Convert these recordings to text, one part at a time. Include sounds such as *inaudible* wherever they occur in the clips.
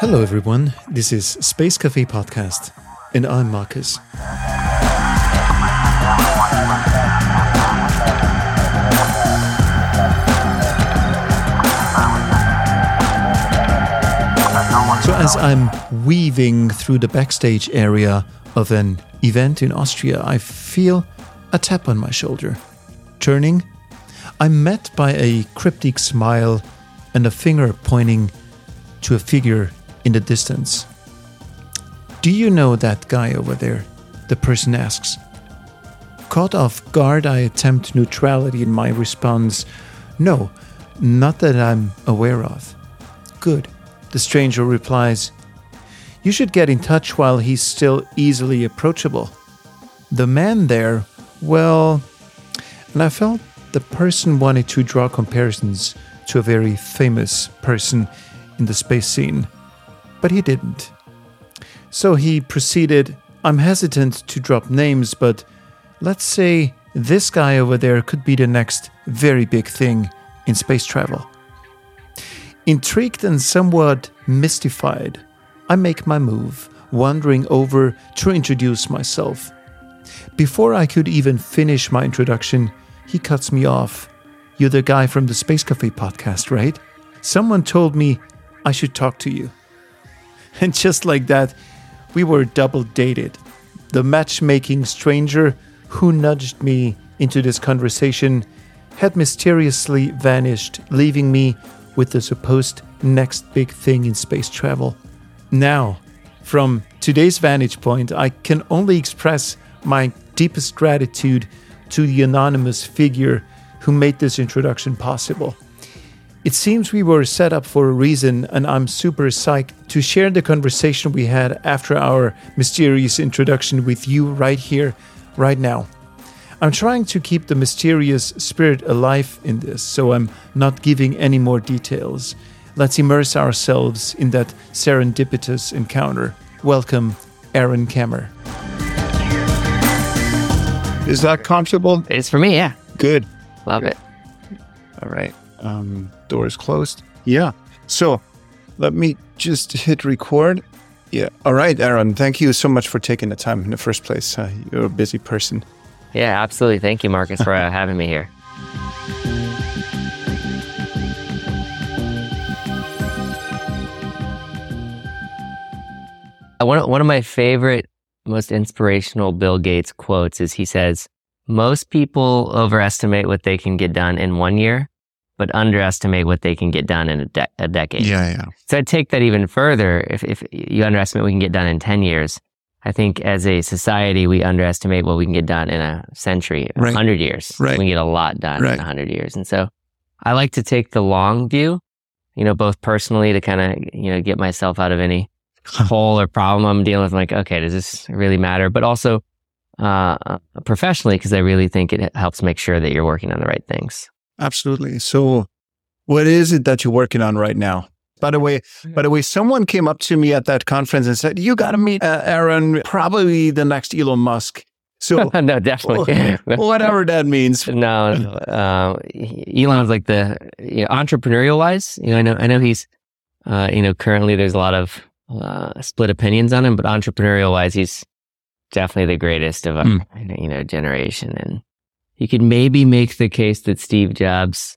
Hello, everyone. This is Space Cafe Podcast, and I'm Markus. So, as I'm weaving through the backstage area of an event in Austria, I feel a tap on my shoulder. Turning, I'm met by a cryptic smile and a finger pointing to a figure in the distance. Do you know that guy over there? The person asks. Caught off guard, I attempt neutrality in my response. No, not that I'm aware of. Good. The stranger replies, You should get in touch while he's still easily approachable. The man there, well, and I felt the person wanted to draw comparisons to a very famous person in the space scene, but he didn't. So he proceeded I'm hesitant to drop names, but let's say this guy over there could be the next very big thing in space travel. Intrigued and somewhat mystified, I make my move, wandering over to introduce myself. Before I could even finish my introduction, he cuts me off. You're the guy from the Space Cafe podcast, right? Someone told me I should talk to you. *laughs* And just like that, we were double dated. The matchmaking stranger who nudged me into this conversation had mysteriously vanished, leaving me with the supposed next big thing in space travel. Now, from today's vantage point, I can only express my deepest gratitude to the anonymous figure who made this introduction possible. It seems we were set up for a reason, and I'm super psyched to share the conversation we had after our mysterious introduction with you right here, right now. I'm trying to keep the mysterious spirit alive in this, so I'm not giving any more details. Let's immerse ourselves in that serendipitous encounter. Welcome, Aaron Kemmer. Is that comfortable? It's for me, yeah. Good. Love it. All right. Um, doors closed. Yeah. So let me just hit record. Yeah. All right, Aaron. Thank you so much for taking the time in the first place. Uh, you're a busy person. Yeah, absolutely. Thank you, Markus, for uh, *laughs* having me here. Uh, One, one of my favorite, most inspirational Bill Gates quotes is he says, Most people overestimate what they can get done in one year, but underestimate what they can get done in a, de- a decade. Yeah, yeah. So I'd take that even further. If, if you underestimate what we can get done in 10 years, I think as a society, we underestimate what we can get done in a century, a Right. hundred years. Right. We can get a lot done Right. in a hundred years. And so I like to take the long view, you know, both personally to kind of, you know, get myself out of any *laughs* hole or problem I'm dealing with. like, okay, does this really matter? But also, uh, professionally, because I really think it helps make sure that you're working on the right things. Absolutely. So, what is it that you're working on right now? By the way, by the way, someone came up to me at that conference and said, "You got to meet uh, Aaron, probably the next Elon Musk." So, *laughs* no, definitely. *laughs* whatever that means. No, no. Uh, Elon's like the you know, entrepreneurial wise. You know, I know, I know he's, uh, you know, currently there's a lot of uh, split opinions on him, but entrepreneurial wise, he's definitely the greatest of our Mm. you know generation. And you could maybe make the case that Steve Jobs,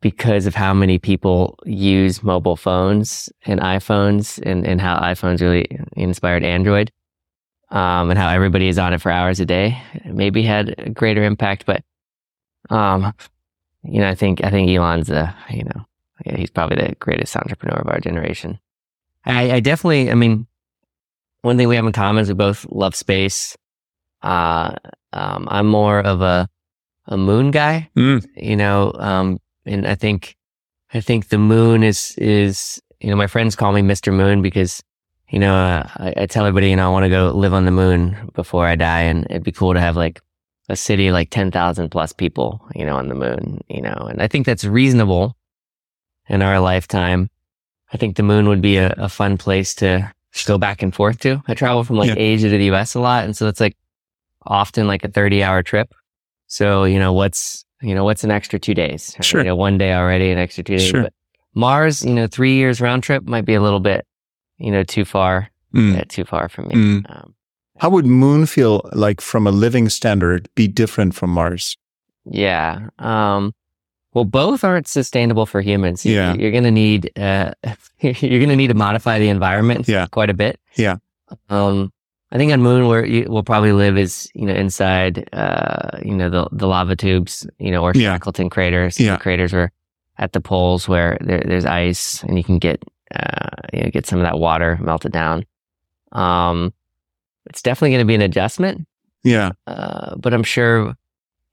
because of how many people use mobile phones and iPhones, and and how iPhones really inspired Android um, and how everybody is on it for hours a day, maybe had a greater impact. But, um, you know, I think I think Elon's the you know he's probably the greatest entrepreneur of our generation. I, I definitely, I mean, one thing we have in common is we both love space. Uh, um, I'm more of a a moon guy, Mm. you know, um, and I think I think the moon is is you know my friends call me Mr. Moon because you know, uh, I, I tell everybody, you know, I want to go live on the moon before I die, and it'd be cool to have like a city like ten thousand plus people, you know, on the moon, you know, and I think that's reasonable in our lifetime. I think the moon would be a, a fun place to go back and forth to. I travel from like Yeah. Asia to the U.S. a lot, and so it's like often like a thirty-hour trip. So you know, what's you know, what's an extra two days? Sure. You know, one day already, an extra two days. Sure. But Mars, you know, three years round trip might be a little bit, you know, too far, Mm. yeah, too far for me. Mm. Um, How would Moon feel like from a living standard be different from Mars? yeah. Um, well, both aren't sustainable for humans. Yeah. You're going to need, uh, *laughs* you're going to need to modify the environment Yeah. quite a bit. Yeah. Um, I think on Moon, where you, we'll probably live is, you know, inside, uh, you know, the, the lava tubes, you know, or Yeah. Shackleton craters, Yeah. the craters where at the poles where there, there's ice and you can get, uh, you know, get some of that water melted down. Um, it's definitely going to be an adjustment, Yeah. uh, but I'm sure,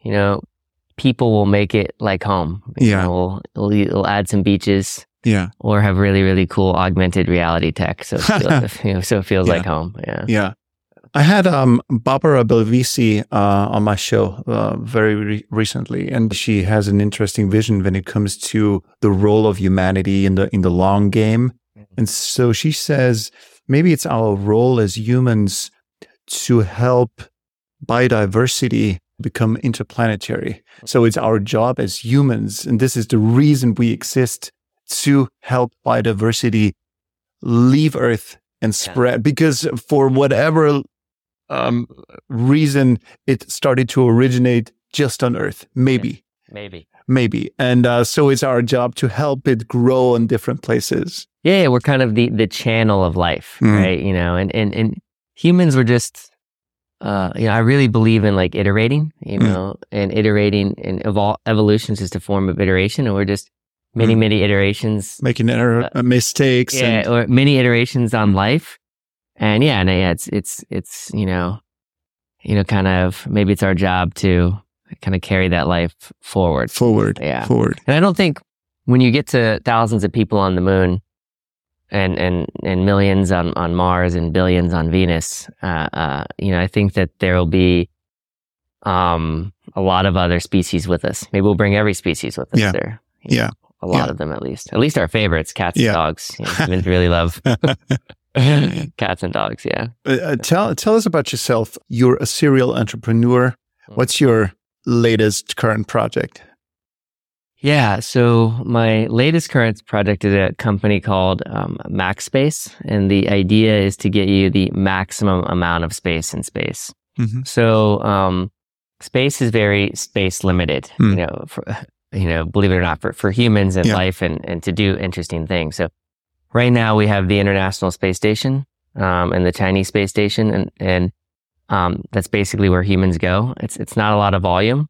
you know, people will make it like home. You Yeah. know, we'll, we'll, add some beaches Yeah. or have really, really cool augmented reality tech. So, it feels, you know, so it feels Yeah. like home. Yeah. Yeah. I had um, Barbara Belvisi uh, on my show uh, very re- recently, and she has an interesting vision when it comes to the role of humanity in the in the long game. And so she says maybe it's our role as humans to help biodiversity become interplanetary. So it's our job as humans, and this is the reason we exist to help biodiversity leave Earth and spread. Because for whatever um, reason, it started to originate just on Earth. Maybe, Maybe. maybe, and uh, so it's our job to help it grow in different places. Yeah, yeah, we're kind of the the channel of life, Mm. right? You know, and and and humans were just, uh, you know, I really believe in like iterating, you Mm. know, and iterating and evol- evolution is just a form of iteration, and we're just many Mm. many iterations, Making error, uh, mistakes. yeah, and, or many iterations on life, and yeah, and yeah, it's it's it's you know, you know, kind of maybe it's our job to kind of carry that life forward. forward, Yeah. forward. And I don't think when you get to thousands of people on the moon and and and millions on on Mars and billions on Venus, uh, uh, you know, I think that there will be um a lot of other species with us. Maybe we'll bring every species with us Yeah. there. You know, Yeah. A lot Yeah. of them at least. At least our favorites, cats Yeah. and dogs. You know, humans *laughs* really love *laughs* cats and dogs, yeah. Uh, uh, tell tell us about yourself. You're a serial entrepreneur. Hmm. What's your latest current project? Yeah. So my latest current project is a company called um, MaxSpace, and the idea is to get you the maximum amount of space in space. Mm-hmm. So um, space is very space limited. Hmm. You know, for, you know, believe it or not, for for humans and Yeah. life and and to do interesting things. So right now we have the International Space Station um, and the Chinese Space Station, and and um, that's basically where humans go. It's it's not a lot of volume.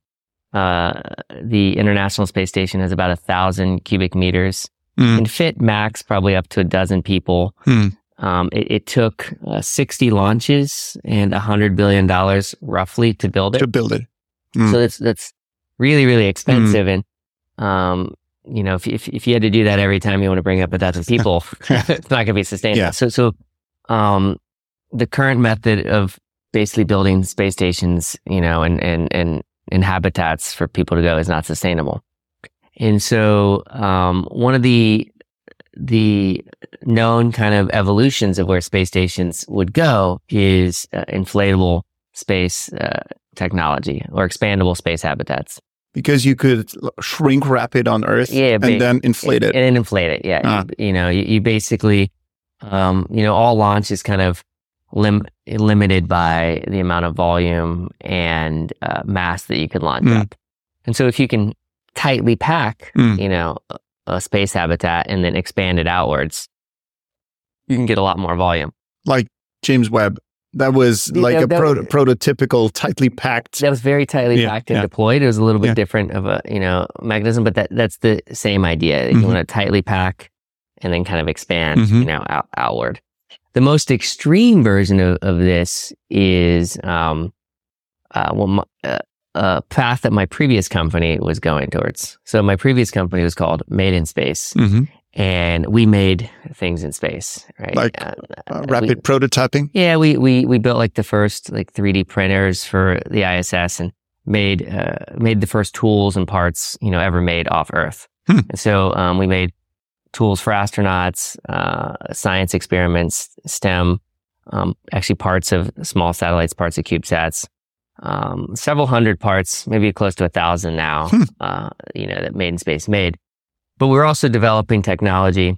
Uh, the International Space Station has about a thousand cubic meters. Mm. Can fit max probably up to a dozen people. Hmm. Um, it, it took uh, 60 launches and a hundred billion dollars roughly to build it. To build it. Mm. So that's that's really really expensive, and um, you know if, if if you had to do that every time you want to bring up a dozen *laughs* people, it's not going to be sustainable. Yeah. So so um, the current method of basically building space stations, you know, and and and and habitats for people to go is not sustainable. And so um, one of the the known kind of evolutions of where space stations would go is uh, inflatable space uh, technology or expandable space habitats. because you could shrink wrap it on Earth Yeah, and ba- then inflate it. and, and inflate it. Yeah, Ah. you, you know, you, you basically, um, you know, all launch is kind of lim- limited by the amount of volume and uh, mass that you can launch Mm. up. And so, if you can tightly pack, Mm. you know, a, a space habitat and then expand it outwards, you can get a lot more volume. like James Webb. That was like a that- proto- prototypical, tightly packed. That was very tightly Yeah, packed and yeah. deployed. It was a little bit Yeah. different of a you know mechanism, but that that's the same idea. Mhm. You want to tightly pack and then kind of expand, Mhm. you know, out, outward. The most extreme version of, of this is um, uh, well, my, uh, a path that my previous company was going towards. So my previous company was called Made in Space, Mhm. and we made things in space, right? Like, Uh, Uh, we- rapid prototyping. yeah, we, we we built like the first like 3D printers for the ISS and made uh, made the first tools and parts you know ever made off Earth. Hmm. And so um, we made tools for astronauts, uh, science experiments, STEM, um, actually parts of small satellites, parts of CubeSats. um, several hundred parts, maybe close to a thousand now, Hmm. uh, you know, that Made in Space made. But we're also developing technology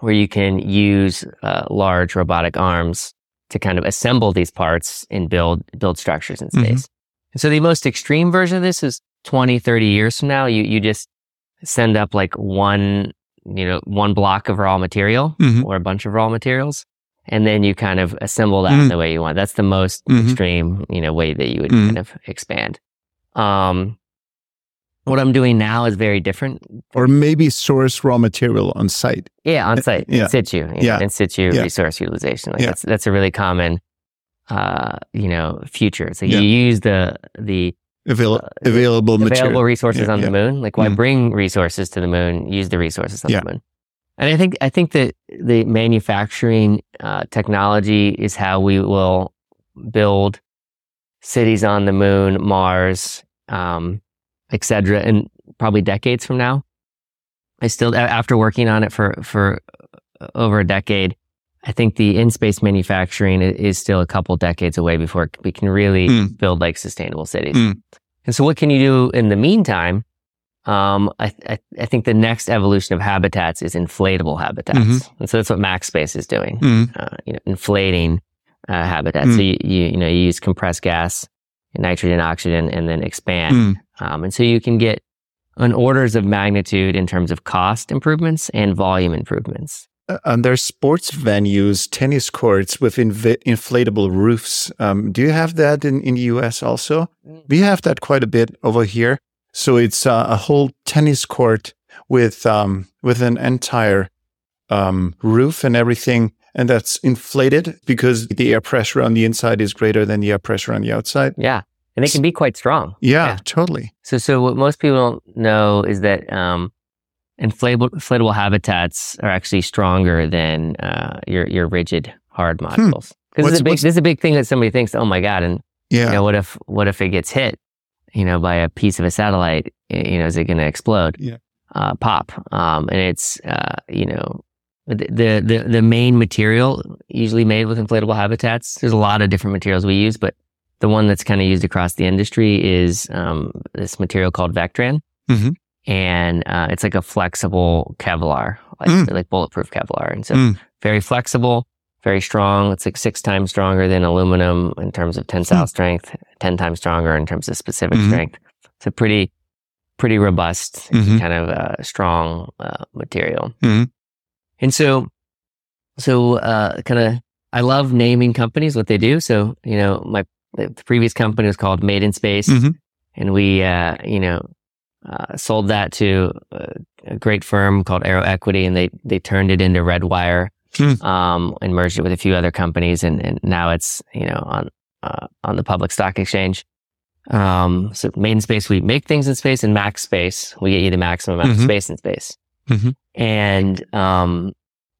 where you can use uh, large robotic arms to kind of assemble these parts and build build structures in Mhm. space. And so the most extreme version of this is 20, 30 years from now, you you just send up like one, you know, one block of raw material Mhm. or a bunch of raw materials. And then you kind of assemble that in Mm. the way you want. That's the most Mhm. extreme, you know, way that you would Mhm. kind of expand. Um, what I'm doing now is very different. Or maybe source raw material on site. Yeah, on site, yeah. in situ, you know, Yeah. in situ Yeah. resource utilization. Like Yeah. that's that's a really common, uh, you know, future. So you use the the Avail- Uh, available available material. resources Yeah, on yeah. the moon. Like why Mm. bring resources to the moon? Use the resources on Yeah. the moon. And I think I think that the manufacturing uh, technology is how we will build cities on the moon, Mars, um, etc. And probably decades from now. I still after working on it for for uh, over a decade. I think the in space manufacturing is still a couple decades away before we can really Mm. build like sustainable cities. Mm. And so, what can you do in the meantime? Um, I, I, I think the next evolution of habitats is inflatable habitats, Mhm. and so that's what Max Space is doing. Mm. Uh, you know, inflating uh, habitats. So you, you you know you use compressed gas, nitrogen, oxygen, and then expand. Mm. Um, and so you can get an orders of magnitude in terms of cost improvements and volume improvements. Uh, and there's sports venues, tennis courts with inv- inflatable roofs. Um, do you have that in, in the US also? We have that quite a bit over here. So it's uh, a whole tennis court with um, with an entire um, roof and everything, and that's inflated because the air pressure on the inside is greater than the air pressure on the outside. Yeah, and they can be quite strong. Yeah, Yeah. totally. So, so what most people don't know is that um, inflatable, inflatable habitats are actually stronger than uh, your your rigid hard modules. Because What's- this is a big this is a big thing that somebody thinks, oh my god, and Yeah. you know what if what if it gets hit, you know, by a piece of a satellite, you know, is it going to explode? Yeah. Uh, pop. Um, and it's uh, you know. The, the the main material usually made with inflatable habitats. There's a lot of different materials we use, but the one that's kind of used across the industry is um, this material called Vectran, Mhm. And uh, it's like a flexible Kevlar, like Mm. like bulletproof Kevlar, and so Mm. very flexible, very strong. It's like six times stronger than aluminum in terms of tensile Hmm. strength, ten times stronger in terms of specific Mhm. strength. It's a pretty pretty robust, Mhm. kind of uh, strong uh, material. Mhm. And so, so uh, kind of, I love naming companies what they do. So you know, my the previous company was called Made in Space, Mhm. and we, uh, you know, uh, sold that to a, a great firm called Aero Equity, and they they turned it into Redwire, Hmm. um, and merged it with a few other companies, and, and now it's you know on uh, on the public stock exchange. Um, so Made in Space, we make things in space, and Max Space, we get you the maximum amount Mhm. of space in space. Mhm. And um,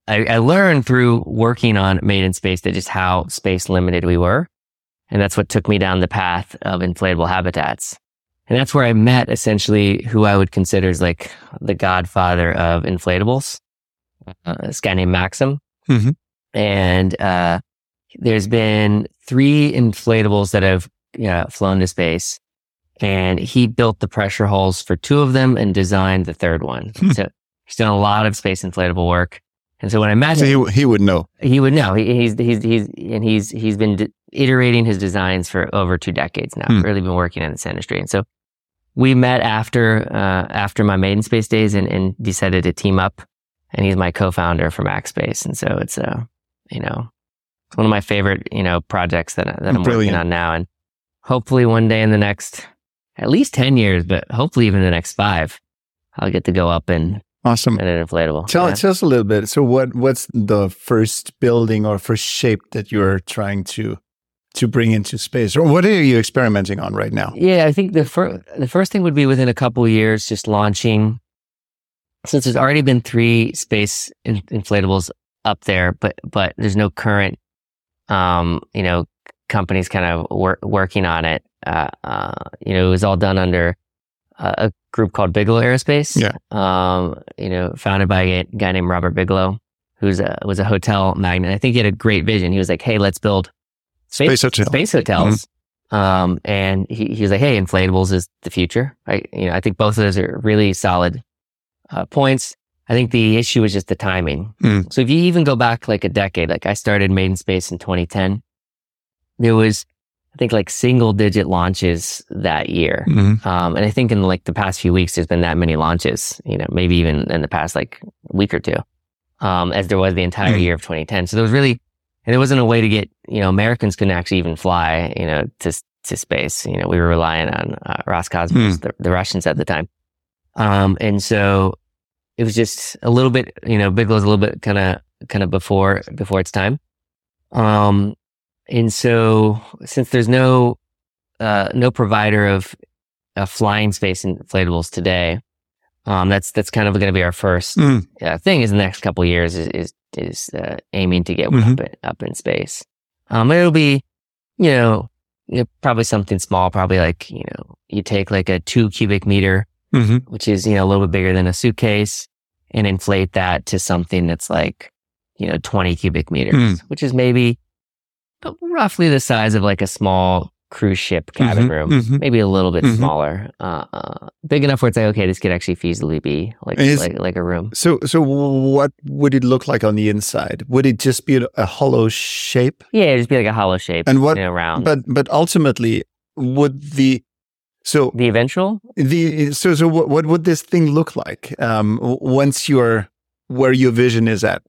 I, I learned through working on Made in Space that just how space limited we were. And that's what took me down the path of inflatable habitats. And that's where I met essentially who I would consider as like the godfather of inflatables, uh, this guy named Maxim. Mhm. And uh, there's been three inflatables that have yeah, flown to space. And he built the pressure holes for two of them and designed the third one. Hmm. So he's done a lot of space inflatable work. And so when I met So him, he, he would know. he would know. He, he's he's he's and he's he's been d- iterating his designs for over two decades now. Hmm. Really been working in this industry, and so we met after uh, after my Made in Space days and, and decided to team up. And he's my co-founder for Max Space, and so it's uh you know it's one of my favorite you know projects that that I'm working on now, and hopefully one day in the next at least ten years, but hopefully even the next five, I'll get to go up and Awesome. And an inflatable. Tell, Yeah. tell us a little bit. So, what what's the first building or first shape that you're trying to to bring into space, or what are you experimenting on right now? Yeah, I think the first the first thing would be within a couple of years, just launching. Since there's already been three space in, inflatables up there, but but there's no current, um, you know, companies kind of wor- working on it. Uh, uh, you know, it was all done under uh, a group called Bigelow Aerospace. Yeah. Um, you know, founded by a guy named Robert Bigelow, who's a was a hotel magnate. I think he had a great vision. He was like, "Hey, let's build Space hotel. space hotels Um, and he, he was like, Hey, inflatables is the future. I, you know, I think both of those are really solid, uh, points. I think the issue is just the timing. Mm. So if you even go back like a decade, like I started Made in Space in 2010, there was, I think like single digit launches that year. Mhm. Um, and I think in like the past few weeks, there's been that many launches, you know, maybe even in the past like week or two, um, as there was the entire Mm. year of 2010. So there was really, and there wasn't a way to get, you know, Americans couldn't actually even fly, you know, to, to space. You know, we were relying on uh, Roscosmos, the, the Russians at the time. Um, and so it was just a little bit, you know, Bigelow's a little bit kind of, kind of before, before its time. Um, and so since there's no, uh, no provider of, uh, flying space inflatables today, um, that's, that's kind of going to be our first Mm. uh, thing is the next couple of years is, is, is, uh, aiming to get Mhm. up, in, up in space. Um, it'll be, you know, probably something small, probably like, you know, you take like a two cubic meter Mhm. which is, you know, a little bit bigger than a suitcase and inflate that to something that's like, you know, 20 cubic meters, Mm. which is maybe roughly the size of like a small cruise ship cabin Mhm, room, mhm. maybe a little bit Mhm. smaller, uh, uh, big enough where it's like, okay, this could actually feasibly be like, Is- like, like a room. So, so what would it look like on the inside? Would it just be a, a hollow shape? Yeah, it'd just be like a hollow shape And what- you know, round. But, but ultimately, would the so the eventual, the so so what, what would this thing look like um, once you're where your vision is at?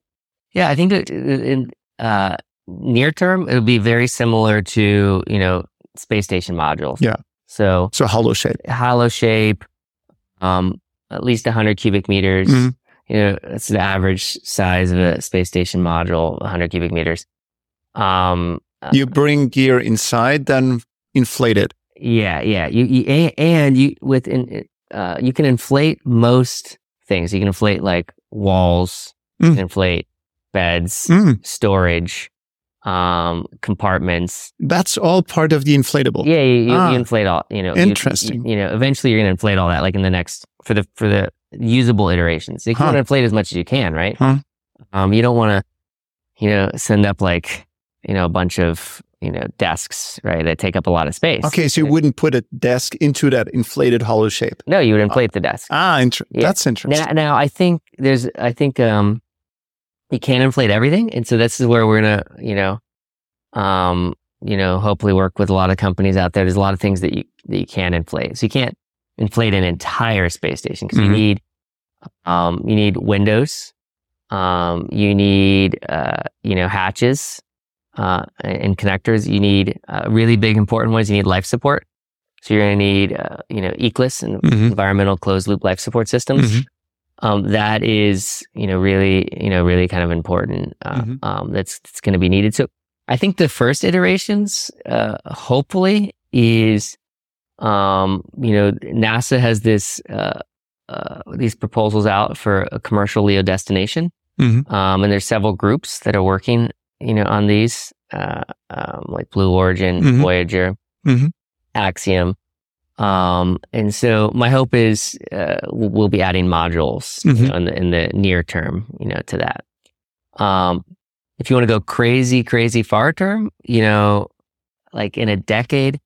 yeah, I think that in, uh, near term, it would be very similar to, you know, space station modules. Yeah. So, So hollow shape. hollow shape, um, at least 100 cubic meters. Mhm. You know, that's the average size of a space station module, 100 cubic meters. Um, uh, You bring gear inside, then inflate it. yeah, yeah. You, you and you with in, uh, you can inflate most things. You can inflate like walls, Mm. inflate beds, Mm, storage, um, compartments. that's all part of the inflatable. Yeah, you, you, Ah. you inflate all. You know, Interesting. You, you know, eventually you're going to inflate all that, like in the next for the for the usable iterations. You Huh. want to inflate as much as you can, right? Huh. Um, you don't want to, you know, send up like you know a bunch of you know desks, right, that take up a lot of space. Okay, so you wouldn't put a desk into that inflated hollow shape. No, you would inflate the desk. Ah, inter- Yeah. that's interesting. Now, now I think there's, I think, um, you can't inflate everything. And so this is where we're going to, you know, um, you know, hopefully work with a lot of companies out there. There's a lot of things that you, that you can't inflate. So you can't inflate an entire space station because Mhm. you need, um, you need windows. Um, you need, uh, you know, hatches, uh, and connectors. You need, uh, really big important ones. You need life support. So you're going to need, uh, you know, ECLSS and Mhm. environmental closed loop life support systems. Mhm. Um, that is, you know, really, you know, really kind of important. Uh, Mhm. um, that's, that's going to be needed. So I think the first iterations, uh, hopefully is, um, you know, NASA has this, uh, uh, these proposals out for a commercial LEO destination. Mhm. Um, and there's several groups that are working, you know, on these, uh, um, like Blue Origin, Mhm. Voyager, Mhm. Axiom. Um, and so my hope is, uh, we'll be adding modules you Mhm. know, in the, in the near term, you know, to that. Um, if you want to go crazy, crazy far term, you know, like in a decade.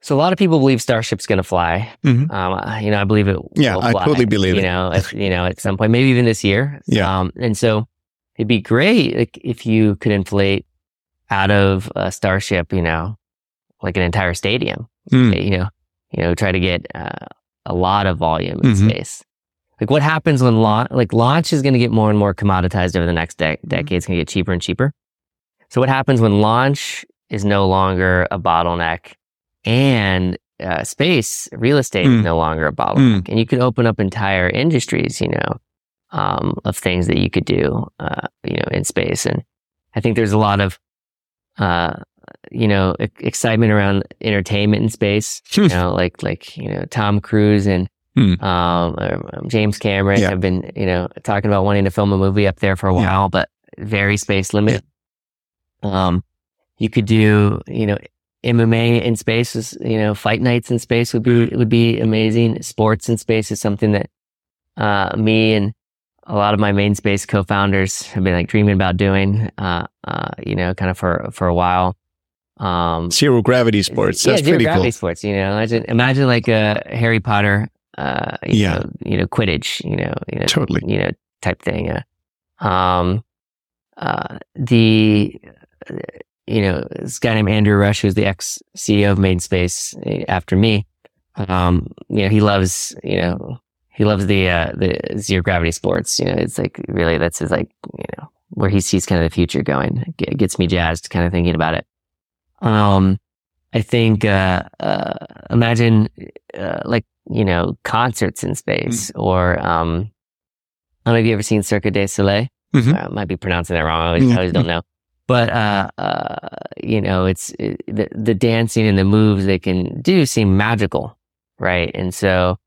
So a lot of people believe Starship's going to fly. Mhm. Um, you know, I believe it. Yeah, will I totally believe you it. know, *laughs* if, you know, at some point, maybe even this year. Yeah. Um, and so it'd be great like, if you could inflate out of a Starship, you know, like an entire stadium Mm. you know, you know, try to get uh, a lot of volume in Mhm. space. Like what happens when launch, like launch is going to get more and more commoditized over the next de- Mm-hmm. decade. It's going to get cheaper and cheaper. So what happens when launch is no longer a bottleneck and uh, space real estate Mm. is no longer a bottleneck and you can open up entire industries, you know, um, of things that you could do, uh, you know, in space. And I think there's a lot of, uh, you know, e- excitement around entertainment in space. you know, like like you know, Tom Cruise and Hmm. um, uh, James Cameron Yeah. have been you know talking about wanting to film a movie up there for a Yeah. while, but very space limited. Um, you could do you know MMA in space is you know fight nights in space would be would be amazing. Sports in space is something that uh, me and a lot of my Made in Space co-founders have been like dreaming about doing. Uh, uh, you know, kind of for for a while. Um, Zero gravity sports. yeah, That's zero pretty gravity cool. sports. You know, imagine imagine like a Harry Potter, uh, you Yeah. know, you know, Quidditch, you know, you know, Totally. you know, type thing. Uh, um, uh, the, uh, you know, this guy named Andrew Rush, who's the ex CEO of Made in Space uh, after me. Um, you know, he loves, you know, he loves the, uh, the zero gravity sports. You know, it's like really, that's his like, you know, where he sees kind of the future going. It gets me jazzed kind of thinking about it. Um, I think, uh, uh, imagine, uh, like, you know, concerts in space or, um, I don't know if you ever seen Cirque du Soleil. Mhm. I might be pronouncing that wrong. I always, I always don't know. But, uh, uh, you know, it's it, the, the dancing and the moves they can do seem magical. Right. And so,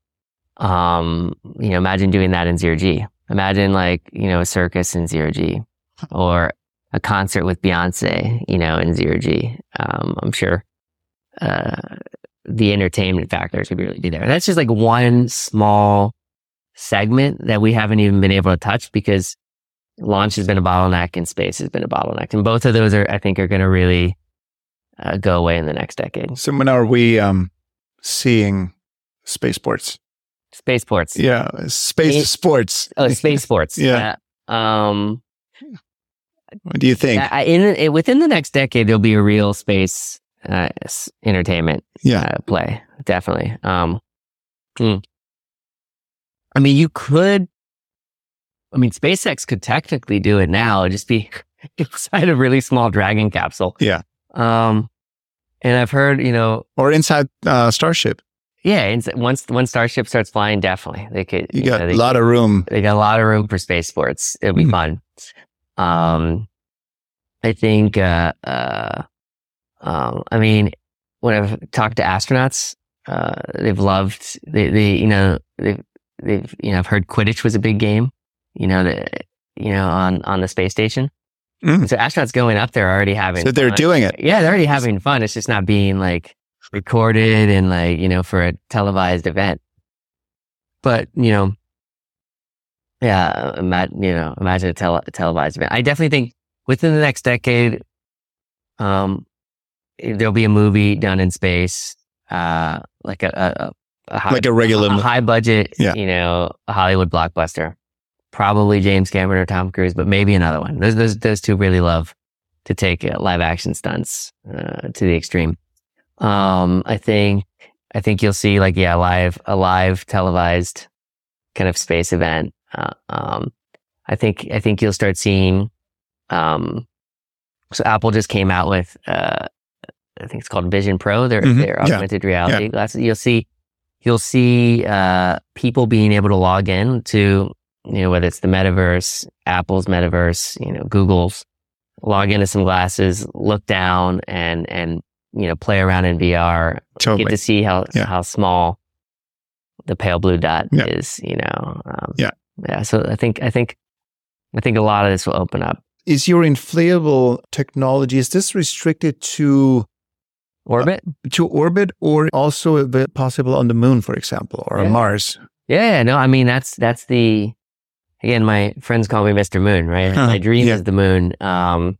um, you know, imagine doing that in zero G. Imagine like, you know, a circus in zero G or a concert with Beyonce, you know, in zero G. Um, I'm sure, uh, the entertainment factors would really be there. That's just like one small segment that we haven't even been able to touch because launch has been a bottleneck and space has been a bottleneck. And both of those are, I think, are going to really uh, go away in the next decade. So when are we um, seeing spaceports? Spaceports. Yeah, space It- sports. Oh, space sports. *laughs* Yeah. Uh, um, What do you think? I- in, in within the next decade, there'll be a real space uh, entertainment yeah, uh, play. Definitely. Um, hmm. I mean, you could. I mean, SpaceX could technically do it now. It'd just be *laughs* inside a really small Dragon capsule. Yeah. Um, and I've heard, you know, or inside uh, Starship. yeah, ins- once once Starship starts flying, definitely they could. You got know, a they lot of room. they got a lot of room for space sports. It'll be Mhm. fun. Um, I think, uh, uh, um, I mean, when I've talked to astronauts, uh, they've loved, they, they, you know, they've, they've, you know, I've heard Quidditch was a big game, you know, that, you know, on, on the space station. Mm. So astronauts going up there already having, So they're fun. doing it. Yeah, they're already having fun. It's just not being like recorded and like, you know, for a televised event. But, you know, yeah, imagine, you know, imagine a, tele- televised event. I definitely think within the next decade, um, there'll be a movie done in space, uh, like a, a, a, high, Like a regular. a high budget, Yeah. you know, a Hollywood blockbuster. Probably James Cameron or Tom Cruise, but maybe another one. Those, those, those two really love to take uh, live action stunts, uh, to the extreme. Um, I think, I think you'll see like, yeah, live, a live televised kind of space event. Uh, um, I think, I think you'll start seeing, um, so Apple just came out with, uh, I think it's called Vision Pro, their, Mhm. their Yeah. augmented reality glasses. You'll see, you'll see, uh, people being able to log in to, you know, whether it's the metaverse, Apple's metaverse, you know, Google's, log into some glasses, look down and, and, you know, play around in VR, get to see how, Yeah. how small the pale blue dot Yeah. is, you know. Um, Yeah. Yeah. So I think, I think, I think a lot of this will open up. Is your inflatable technology is this restricted to Orbit? to orbit or also possible on the moon, for example, or Yeah. Mars? Yeah, yeah, no, I mean that's that's the again, my friends call me Mr. Moon, right? Huh, my dream yeah. is the moon. Um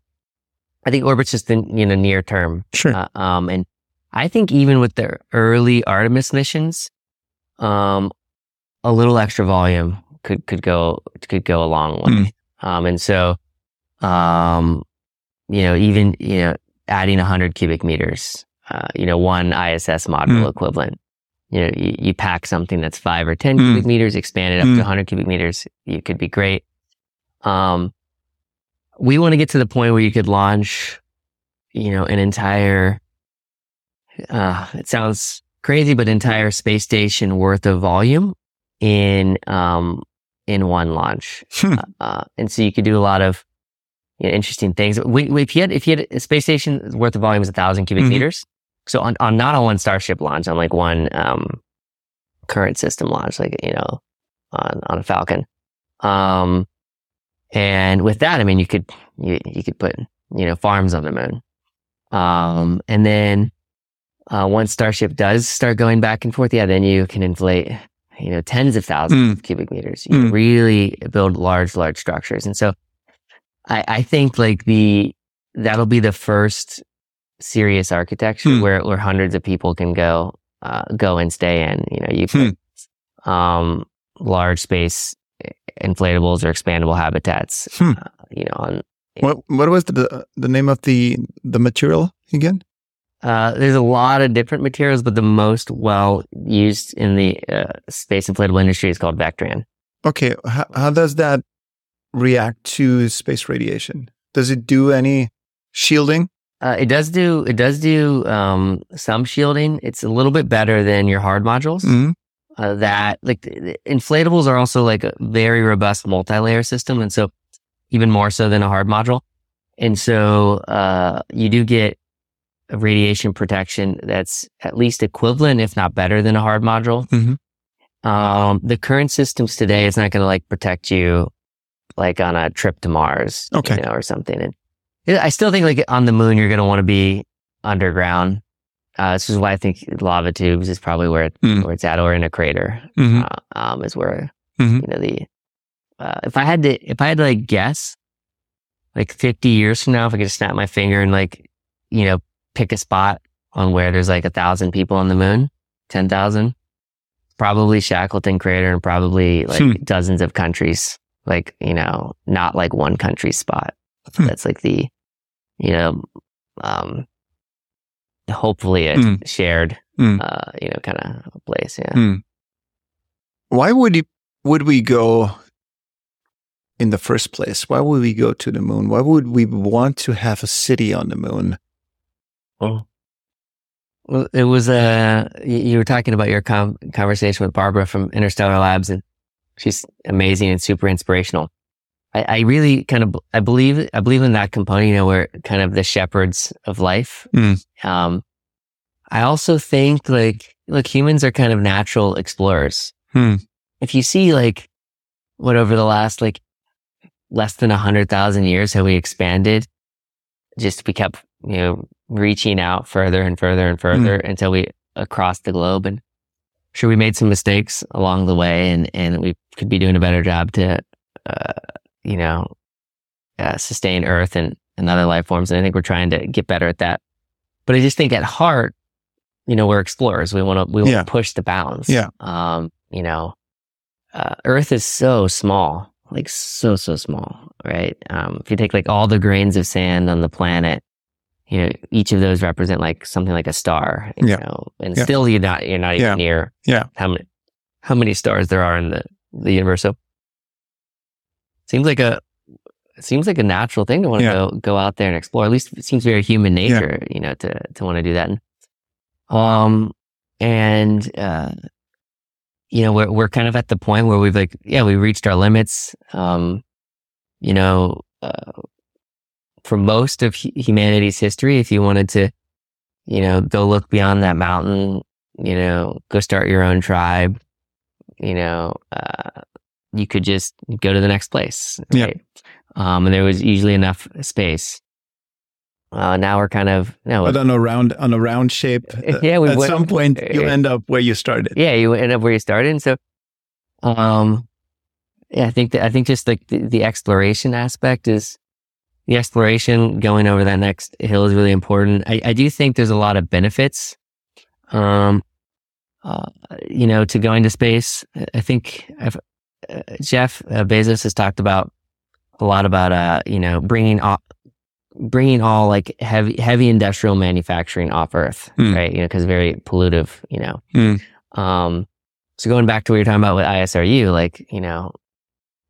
I think orbit's just in you know near term. Sure. Uh, um and I think even with the early Artemis missions, um a little extra volume could could go could go a long way. Um and so um you know, even you know, adding 100 cubic meters, uh, you know, one ISS module Mm. equivalent. You know, you, you pack something that's five or 10 Mm. cubic meters, expand it up Mm. to 100 cubic meters, you could be great. Um, we want to get to the point where you could launch, you know, an entire, uh, it sounds crazy, but entire space station worth of volume in, um, in one launch. Hmm. Uh, and so you could do a lot of you know, interesting things. We, we, if you had, if you had a space station worth of volume is a thousand cubic Mhm. meters. So on, on not on one Starship launch, on like one, um, current system launch, like, you know, on, on a Falcon. Um, and with that, I mean, you could, you, you could put, you know, farms on the moon. Um, and then, uh, once Starship does start going back and forth, yeah, then you can inflate, you know, tens of thousands of cubic meters. You Mm. really build large, large structures. And so I, I think like the, that'll be the first serious architecture Hmm. where where hundreds of people can go uh, go and stay in. You know, you put um, large space inflatables or expandable habitats. Hmm. Uh, you know, on What what was the the name of the the material again? Uh, there's a lot of different materials, but the most well used in the uh, space inflatable industry is called Vectran. Okay, how, how does that react to space radiation? Does it do any shielding? Uh, it does do it does do um, some shielding. It's a little bit better than your hard modules. Mhm. Uh, that like inflatables are also like a very robust multi-layer system, and so even more so than a hard module. And so uh, you do get radiation protection that's at least equivalent, if not better, than a hard module. Mhm. Um, the current systems today is not going to like protect you like on a trip to Mars, Okay. you know, or something. And I still think like on the moon, you're going to want to be underground. Uh, this is why I think lava tubes is probably where, it, Mm. where it's at, or in a crater, Mhm. uh, um, is where, Mhm. you know, the, uh, if I had to, if I had to like guess, like 50 years from now, if I could snap my finger and like, you know, pick a spot on where there's like a thousand people on the moon, 10,000, probably Shackleton crater and probably like Hmm. dozens of countries, like, you know, not like one country spot. Hmm. That's like the, you know, um, hopefully a Hmm. shared, Hmm. uh, you know, kind of place. Yeah. Hmm. Why would it, would we go in the first place? Why would we go to the moon? Why would we want to have a city on the moon? Well, it was uh, you were talking about your com- conversation with Barbara from Interstellar Labs, and she's amazing and super inspirational. I, I really kind of I believe I believe in that component. You know, we're kind of the shepherds of life. Mm. Um, I also think like look, humans are kind of natural explorers. Hmm. If you see like what over the last like less than a hundred thousand years have we expanded, just we kept you know reaching out further and further and further until we across the globe. And sure we made some mistakes along the way and and we could be doing a better job to uh, you know uh, sustain earth and, and other life forms. And i think we're trying to get better at that. But i just think at heart you know we're explorers. We want to we want Yeah. to push the bounds. Yeah. um you know uh, earth is so small like so so small right? Um if you take like all the grains of sand on the planet you know each of those represent like something like a star you Yeah. know and Yeah. still you're not you're not even Yeah. near Yeah. how many how many stars there are in the the universe so seems like a it seems like a natural thing to want to go go out there and explore at least it seems very human nature you know to to want to do that and, um and uh you know we're we're kind of at the point where we've like yeah we reached our limits um you know uh, for most of humanity's history if you wanted to you know go look beyond that mountain you know go start your own tribe you know uh you could just go to the next place Yeah. right um and there was usually enough space uh now we're kind of no But on a round on a round shape, uh, *laughs* Yeah, we at went- some point *laughs* you uh, end up where you started. yeah, you end up where you started. And so, um, yeah, I think that I think just like the, the exploration aspect is the exploration going over that next hill is really important. I, I do think there's a lot of benefits, um, uh, you know, to going to space. I think I've, uh, Jeff uh, Bezos has talked about a lot about, uh, you know, bringing all, bringing all like heavy, heavy industrial manufacturing off Earth, Hmm. right? You know, because very pollutive, you know. Hmm. Um, so going back to what you're talking about with ISRU, like, you know,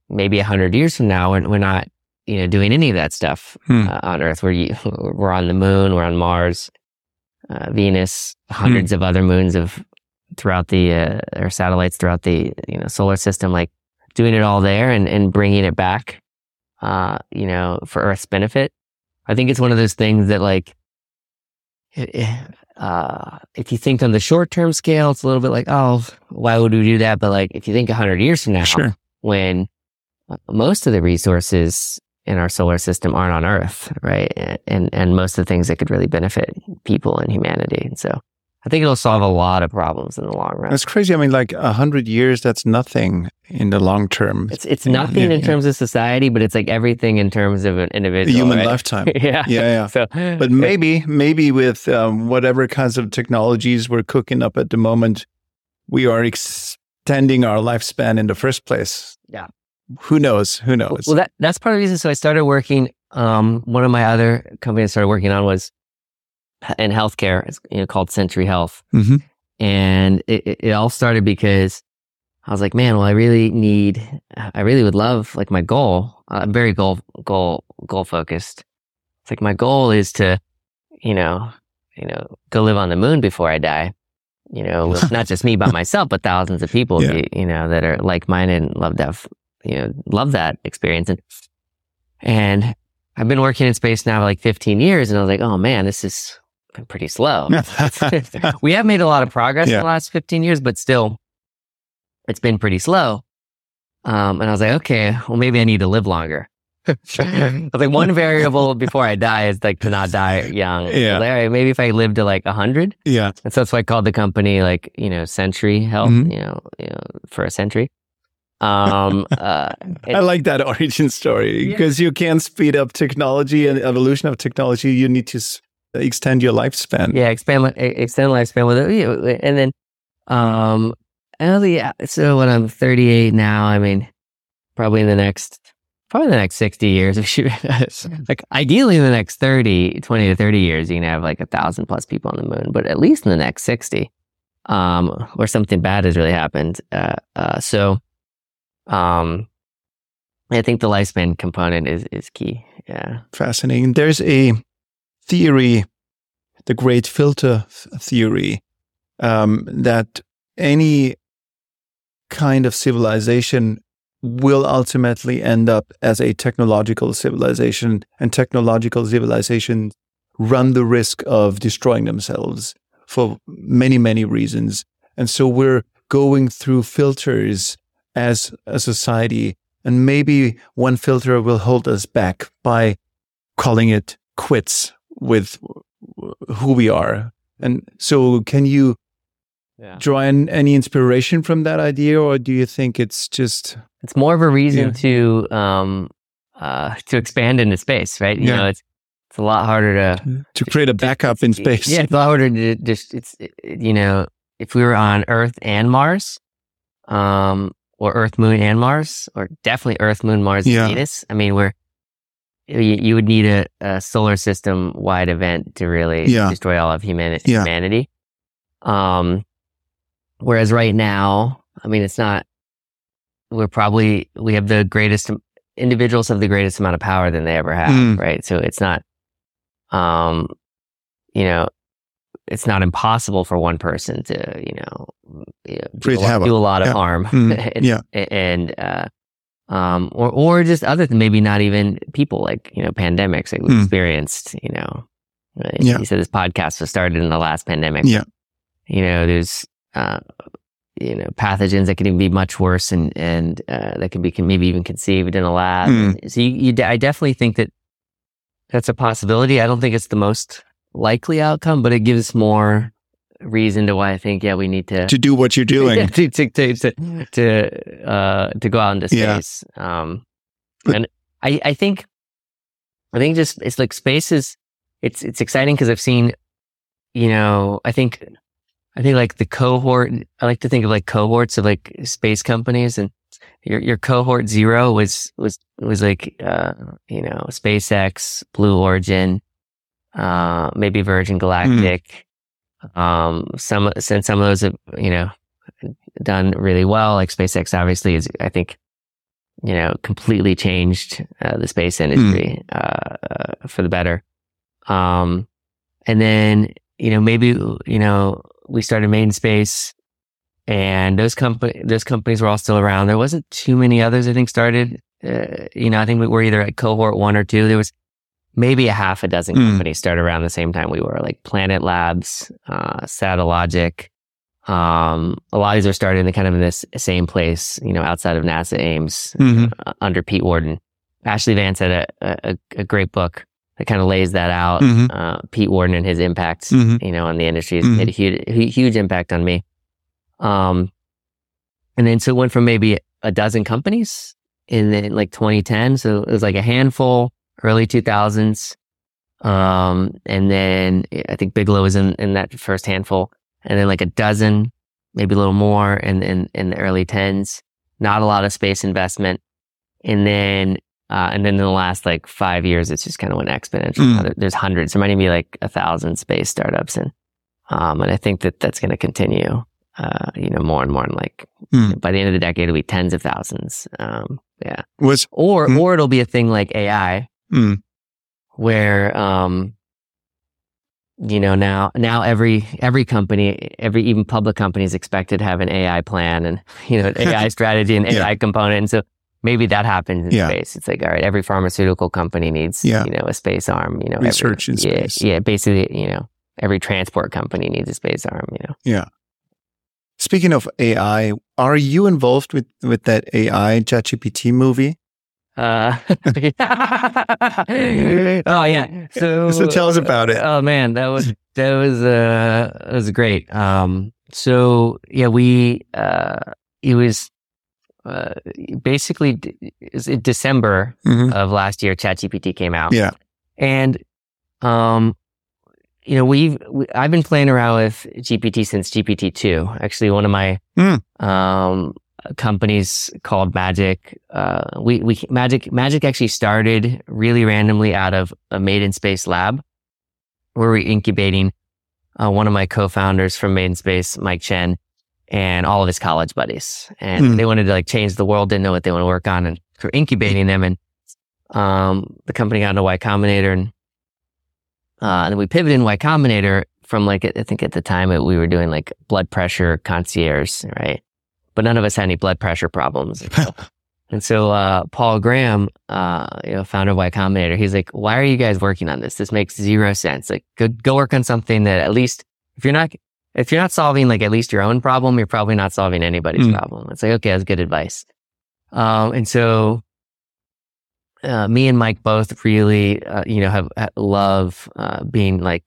maybe a hundred years from now, we're, we're not, you know, doing any of that stuff Hmm. uh, on Earth. We're, you- *laughs* we're on the moon, we're on Mars, uh, Venus, hundreds of other moons of throughout the, uh, or satellites throughout the, you know, solar system, like doing it all there and, and bringing it back, uh, you know, for Earth's benefit. I think it's one of those things that like, it- it- uh, if you think on the short term scale, it's a little bit like, oh, why would we do that? But like, if you think a hundred years from now, Sure. when uh, most of the resources in our solar system aren't on Earth, right? And and most of the things that could really benefit people and humanity. And so, I think it'll solve a lot of problems in the long run. That's crazy. I mean, like a hundred years, that's nothing in the long term. It's it's nothing Yeah, in yeah. terms of society, but it's like everything in terms of an A individual. human right? lifetime. *laughs* yeah. Yeah, yeah. So, But maybe, maybe with um, whatever kinds of technologies we're cooking up at the moment, we are extending our lifespan in the first place. Yeah. Who knows? Who knows? well, that that's part of the reason. So I started working. Um, one of my other companies I started working on was in healthcare. It's you know called Century Health, Mhm. and it, it, it all started because I was like, man, well, I really need, I really would love like my goal. I'm very goal goal goal focused. It's like my goal is to, you know, you know, go live on the moon before I die. You know, *laughs* not just me by *laughs* myself, but thousands of people, Yeah. you know, that are like minded and love to have, you know, love that experience. And, and I've been working in space now for like 15 years and I was like, oh man, this is been pretty slow. *laughs* *laughs* we have made a lot of progress in the last 15 years, but still it's been pretty slow. Um, and I was like, okay, well, maybe I need to live longer. *laughs* I was like, one variable before I die is like to not die young. Yeah. Larry, maybe if I live to like 100. yeah. And so that's why I called the company like, you know, Century Health, Mhm. you, know, you know, for a century. Um, *laughs* uh, I like that *laughs* origin story Yeah. because you can't speed up technology and evolution of technology. You need to s- extend your lifespan. yeah, expand li- extend lifespan with it, and then, um, yeah. So when I'm 38 now, I mean, probably in the next, probably the next 60 years, *laughs* if should, like ideally in the next 30, 20 to 30 years, you can have like a thousand plus people on the moon, but at least in the next 60, um, or something bad has really happened. Uh, uh, so, um, I think the lifespan component is, is key. Yeah. Fascinating. There's a theory, the great filter theory, um, that any kind of civilization will ultimately end up as a technological civilization, and technological civilizations run the risk of destroying themselves for many, many reasons. And so we're going through filters as a society, and maybe one filter will hold us back by calling it quits with who we are. And so, can you Yeah. draw in any inspiration from that idea, or do you think it's just It's more of a reason Yeah. to um uh to expand into space, right? You Yeah. know, it's it's a lot harder to to create a backup in *laughs* space? Yeah, it's a lot harder to just it's you know, if we were on Earth and Mars, um or Earth, Moon and Mars, or definitely Earth, Moon, Mars, Yeah. and Venus. I mean, we're you, you would need a, a solar system wide event to really Yeah. destroy all of humani- Yeah. humanity. Um, whereas right now, I mean, it's not. We're probably we have the greatest individuals have the greatest amount of power than they ever have, Mm. right? So it's not, um, you know, it's not impossible for one person to, you know, you know, do, a lot, do a lot of Yeah. harm, Mm. *laughs* and, Yeah. and uh, um, or or just other than maybe not even people like you know pandemics like we Mm. experienced. You know, Uh, Yeah. you said this podcast was started in the last pandemic. Yeah. you know, there's uh, you know pathogens that can even be much worse and and uh, that can be can maybe even conceived in a lab. Mm. So you, you, de- I definitely think that that's a possibility. I don't think it's the most likely outcome, but it gives more reason to why I think yeah we need to To do what you're *laughs* doing. to to to to uh, to go out into Yeah. space. Um, and I I think I think just it's like space is it's it's exciting because I've seen you know I think I think like the cohort I like to think of like cohorts of like space companies and your your cohort zero was was was like uh you know SpaceX Blue Origin uh maybe Virgin Galactic. Um some since some of those have you know done really well like SpaceX obviously is I think you know completely changed uh, the space industry uh, uh for the better. Um and then you know maybe you know we started Made in Space and those company those companies were all still around. There wasn't too many others i think started uh, you know i think we were either at cohort one or two. There was maybe a half a dozen Mm. companies started around the same time we were like planet labs uh satellogic um a lot of these are started in kind of in this same place you know outside of nasa ames Mhm. uh, under pete worden ashlee vance had a, a, a great book that kind of lays that out. Mhm. Uh, Pete Worden and his impact, Mhm. you know, on the industry has Mhm. made a huge, huge impact on me. Um, and then so it went from maybe a dozen companies in the, like 2010. So it was like a handful, early 2000s. Um, and then I think Bigelow was in, in that first handful and then like a dozen, maybe a little more in, in, in the early tens, not a lot of space investment. And then, uh, and then in the last like five years, it's just kind of went exponential. Mm. There's hundreds. There might even be like a thousand space startups. And, um, and I think that that's going to continue, uh, you know, more and more. And like Mm. by the end of the decade, it'll be tens of thousands. Um, yeah. Was Or, Mm. or it'll be a thing like AI mm, where um you know now now every every company every even public company is expected to have an AI plan and *laughs* you know an *laughs* AI strategy and Yeah. AI component and so maybe that happens in Yeah. space it's like all right every pharmaceutical company needs Yeah. you know a space arm you know every- Research in yeah, space. yeah basically you know every transport company needs a space arm you know yeah speaking of AI, are you involved with with that AI ChatGPT movie? Uh *laughs* oh yeah so So tell us about it. Oh man, that was that was uh that was great. Um so yeah, we uh it was uh basically d- it was in December Mhm. of last year ChatGPT came out. Yeah. And um you know, we've we, I've been playing around with GPT since GPT-2. Actually, one of my Mm. um companies called Magic. Uh, we we Magic Magic actually started really randomly out of a Made in Space lab, where we're incubating uh, one of my co-founders from Made in Space, Mike Chen, and all of his college buddies, and Hmm. they wanted to like change the world, didn't know what they want to work on, and we're incubating them, and um, the company got into Y Combinator, and uh, and then we pivoted in Y Combinator from like I think at the time it, we were doing like blood pressure concierge, right? But none of us had any blood pressure problems. *laughs* and so uh, Paul Graham, uh, you know, founder of Y Combinator, he's like, "Why are you guys working on this? This makes zero sense. Like, go go work on something that at least if you're not if you're not solving like at least your own problem, you're probably not solving anybody's Mm. problem." It's like, okay, that's good advice. Um, and so uh, me and Mike both really, uh, you know, have, ha- love uh, being like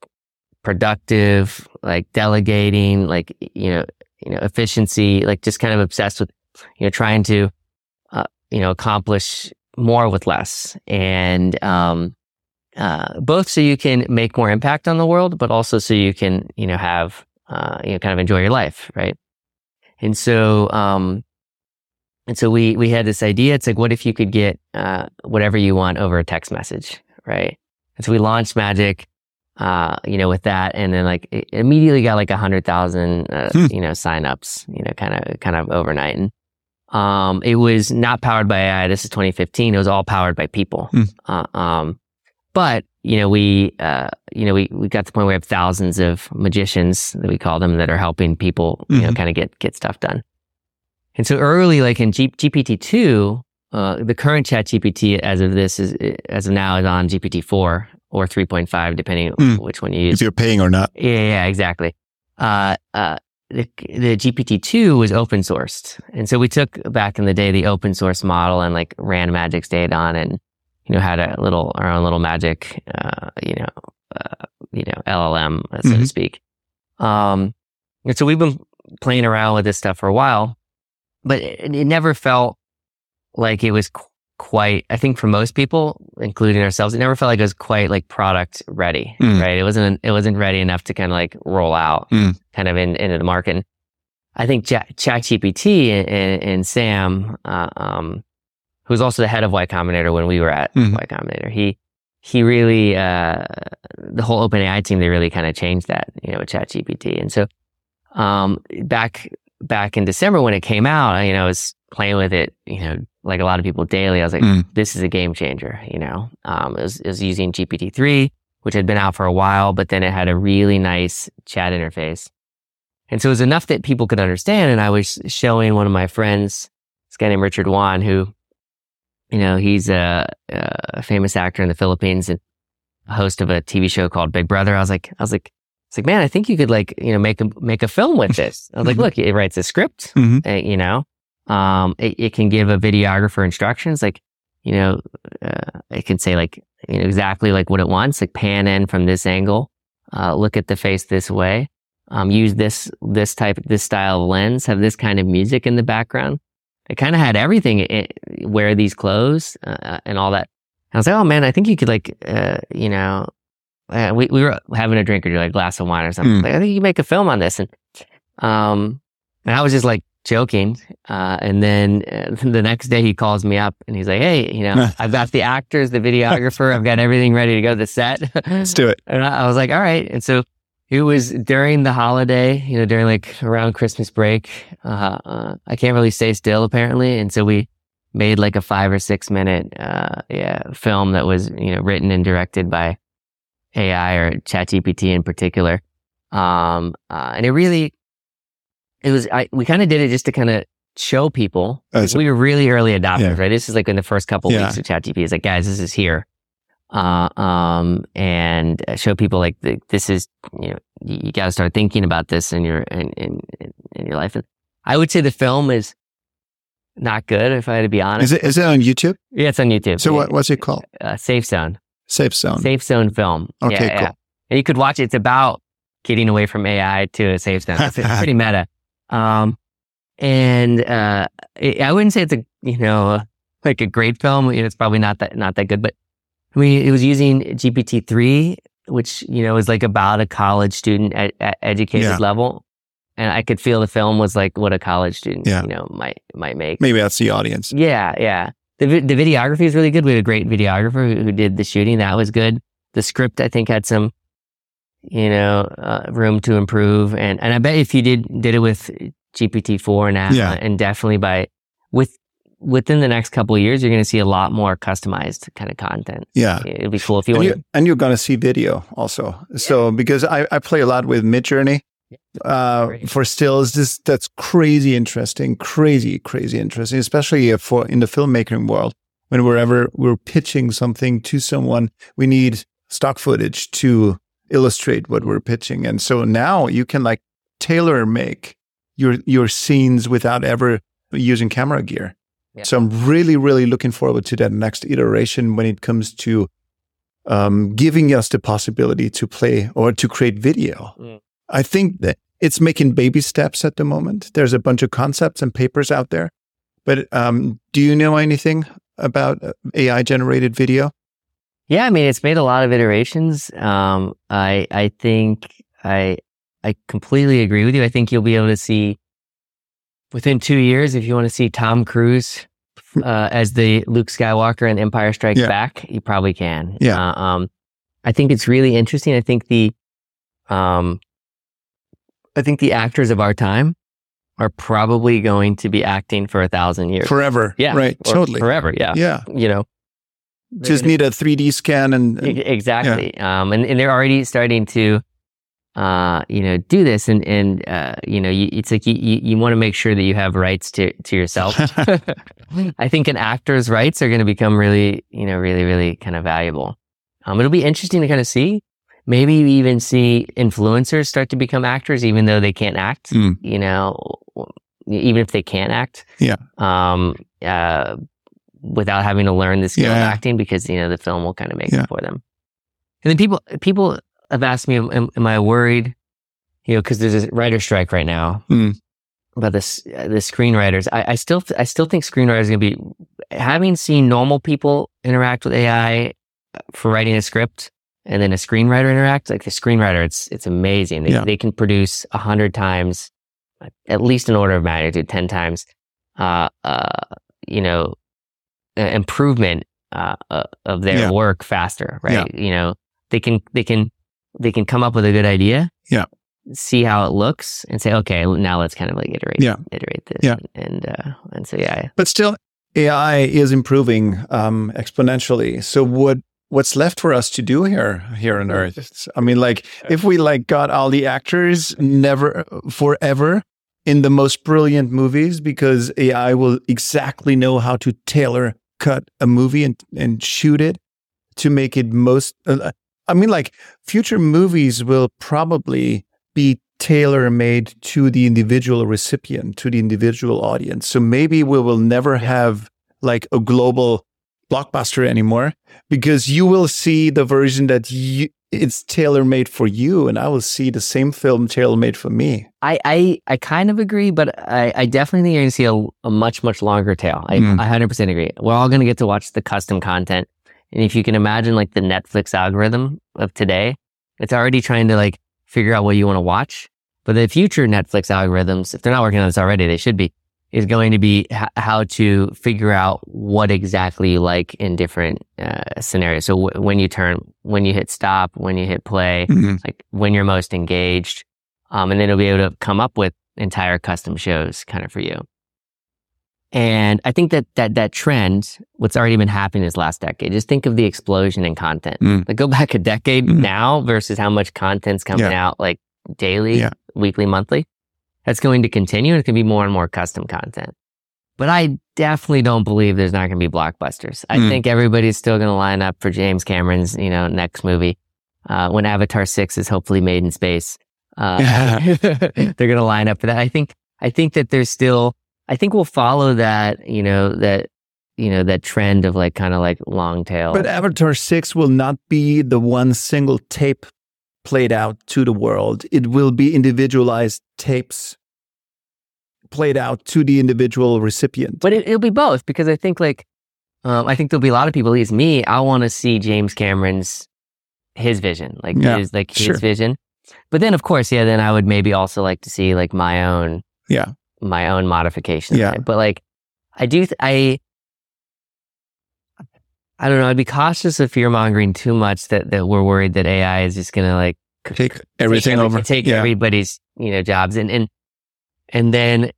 productive, like delegating, like you know, you know, efficiency, like just kind of obsessed with, you know, trying to, uh, you know, accomplish more with less, and um, uh, both so you can make more impact on the world, but also so you can, you know, have, uh, you know, kind of enjoy your life, right? And so, um, and so we we had this idea. It's like, what if you could get uh, whatever you want over a text message, right? And so we launched Magic, uh, you know, with that, and then like it immediately got like a hundred thousand, uh, Hmm. you know, signups, you know, kind of kind of overnight. And um, it was not powered by AI. This is 2015. It was all powered by people. Hmm. Uh, um, but you know, we uh, you know we we got to the point where we have thousands of magicians that we call them that are helping people, you know, Mhm. kind of get get stuff done. And so early, like in G- GPT two, uh, the current Chat GPT as of this is as of now is on GPT four or three point five, depending Mm. which one you use. If you're paying or not. Yeah, yeah, exactly. Uh, uh, the, the GPT-2 was open sourced. And so we took back in the day the open source model and like ran Magic's data on and, you know, had a little, our own little Magic, uh, you know, uh, you know, LLM, so to Mhm. speak. Um, and so we've been playing around with this stuff for a while, but it, it never felt like it was quite, I think for most people, including ourselves, it never felt like it was quite like product ready, Mm. right? It wasn't, it wasn't ready enough to kind of like roll out Mm. kind of in, into the market. And I think Chat ChatGPT and, and, and Sam, uh, um, who was also the head of Y Combinator when we were at Mhm. Y Combinator, he, he really, uh, the whole OpenAI team, they really kind of changed that, you know, with ChatGPT. And so, um, back, back in December when it came out, you know, I was playing with it, you know, like a lot of people daily. I was like, Mm. this is a game changer, you know. Um, it was, it was using GPT-3, which had been out for a while, but then it had a really nice chat interface. And so it was enough that people could understand. And I was showing one of my friends, this guy named Richard Juan, who, you know, he's a, a famous actor in the Philippines and a host of a TV show called Big Brother. I was like, I was like, it's like, man, I think you could like, you know, make a, make a film with this. I was like, *laughs* look, it writes a script, Mhm. uh, you know, um, it, it can give a videographer instructions. Like you know, uh, it can say like, you know, exactly like what it wants, like pan in from this angle, uh, look at the face this way, um, use this, this type, this style of lens, have this kind of music in the background. It kind of had everything, it, wear these clothes, uh, and all that. I was like, oh man, I think you could like, uh, you know, uh, we, we were having a drink or like a glass of wine or something. Mm. Like, I think you make a film on this. And, um, and I was just like joking. Uh, and then uh, *laughs* the next day he calls me up and he's like, Hey, you know, *laughs* I've got the actors, the videographer, I've got everything ready to go to the set. Let's do it. *laughs* And I I was like, all right. And so it was during the holiday, you know, during like around Christmas break. Uh, uh, I can't really stay still apparently. And so we made like a five or six minute, uh, yeah, film that was, you know, written and directed by AI or ChatGPT in particular. Um, uh, and it really, it was, I, we kind of did it just to kind of show people. Uh, so- we were really early adopters, Yeah. right? This is like in the first couple Yeah. weeks of ChatGPT. It's like, guys, this is here uh, um, and show people like the, this is you know you, you got to start thinking about this in your in, in in your life. And I would say the film is not good if I had to be honest. Is it is it on YouTube? yeah, it's on YouTube. So what what's it called? Uh, Safe Zone. Safe Zone. Safe Zone film. Okay, yeah, cool. And you could watch it. It's about getting away from AI to a safe zone. It's *laughs* pretty meta. Um, and uh, it, I wouldn't say it's a you know like a great film. It's probably not that not that good, but I mean, it was using GPT three, which you know is like about a college student at, at educated Yeah. level, and I could feel the film was like what a college student Yeah. you know might might make. Maybe that's the audience. Yeah, yeah. The vi- the videography is really good. We had a great videographer who, who did the shooting. That was good. The script, I think, had some, you know, uh, room to improve. And and I bet if you did did it with GPT four now, Yeah. and definitely by with within the next couple of years, you're going to see a lot more customized kind of content. Yeah. It'd be cool if you And, want. you, and you're going to see video also. So because I, I play a lot with Midjourney uh, for stills, this that's crazy interesting, crazy crazy interesting, especially for in the filmmaking world. When wherever we're pitching something to someone, we need stock footage to illustrate what we're pitching, and so now you can like tailor make your your scenes without ever using camera gear. Yeah. So I'm really, really looking forward to that next iteration when it comes to um, giving us the possibility to play or to create video. Mm. I think that it's making baby steps at the moment. There's a bunch of concepts and papers out there. But um, do you know anything about AI generated video? Yeah, I mean, it's made a lot of iterations. Um, I I think I I completely agree with you. I think you'll be able to see within two years if you want to see Tom Cruise uh, as the Luke Skywalker in Empire Strikes Yeah. Back. You probably can. Yeah. Uh, um, I think it's really interesting. I think the um, I think the actors of our time are probably going to be acting for a thousand years. Forever. yeah, Right. Totally. forever. Yeah, Yeah. you know, they're Just gonna- need a 3D scan and, and- Exactly. Um, and, and they're already starting to, uh, you know, do this. And, and, uh, you know, you, it's like you, you, you want to make sure that you have rights to, to yourself. *laughs* *laughs* I think an actor's rights are going to become really, you know, really, really kind of valuable. Um, it'll be interesting to kind of see. Maybe you even see influencers start to become actors, even though they can't act, Mm. you know, even if they can't act. Yeah. Um, uh, without having to learn the skill of acting because, you know, the film will kind of make Yeah. it for them. And then people, people have asked me, am, am I worried? You know, cause there's a writer strike right now Mm. about this, uh, the screenwriters. I, I still, I still think screenwriters are going to be, having seen normal people interact with AI for writing a script and then a screenwriter interact, like the screenwriter, it's, it's amazing. They, Yeah. they can produce a hundred times, at least an order of magnitude, 10 times, uh, uh, you know, improvement, uh, uh, of their Yeah. work faster, right? You know, they can, they can, they can come up with a good idea. Yeah. See how it looks and say, okay, now let's kind of like iterate, Yeah. iterate this. Yeah. And, uh, and so, yeah. But still, AI is improving um, exponentially. So what what's left for us to do here here on Earth? It's- I mean, like if we like got all the actors never forever in the most brilliant movies because AI will exactly know how to tailor cut a movie and and shoot it to make it most. Uh, I mean, like future movies will probably be tailor made to the individual recipient, to the individual audience. So maybe we will never have like a global Blockbuster anymore because you will see the version that you, it's tailor made for you, and I will see the same film tailor made for me. I, I, I kind of agree, but I, I definitely think you're going to see a, a, much, much longer tail. I, Mm. I 100% agree. We're all going to get to watch the custom content. And if you can imagine like the Netflix algorithm of today, it's already trying to like figure out what you want to watch. But the future Netflix algorithms, if they're not working on this already, they should be, is going to be h- how to figure out what exactly you like in different uh, scenarios. So w- when you turn, when you hit stop, when you hit play, like when you're most engaged. Um, and then it'll be able to come up with entire custom shows kind of for you. And I think that, that, that trend, what's already been happening this last decade, just think of the explosion in content. Mm. Like go back a decade Mm. now versus how much content's coming Yeah. out like daily, Yeah. weekly, monthly. That's going to continue. and It can be more and more custom content. But I definitely don't believe there's not going to be blockbusters. I Mm. think everybody's still going to line up for James Cameron's, you know, next movie. Uh, when Avatar 6 is hopefully made in space. Uh, *laughs* they're going to line up for that. I think, I think that there's still, I think we'll follow that, you know, that, you know, that trend of like kind of like long tail. But Avatar 6 will not be the one single tape played out to the world. It will be individualized tapes played out to the individual recipient. But it, it'll be both because I think like, um, I think there'll be a lot of people, at least me, I want to see James Cameron's, his vision, like Yeah, his, like his sure. vision. But then of course, yeah, then I would maybe also like to see like my own, Yeah. my own modifications. Yeah. But like, I do, th- I, I don't know. I'd be cautious of fear mongering too much that, that we're worried that AI is just going to like Take everything take every- over. take yeah. everybody's you know jobs and and and then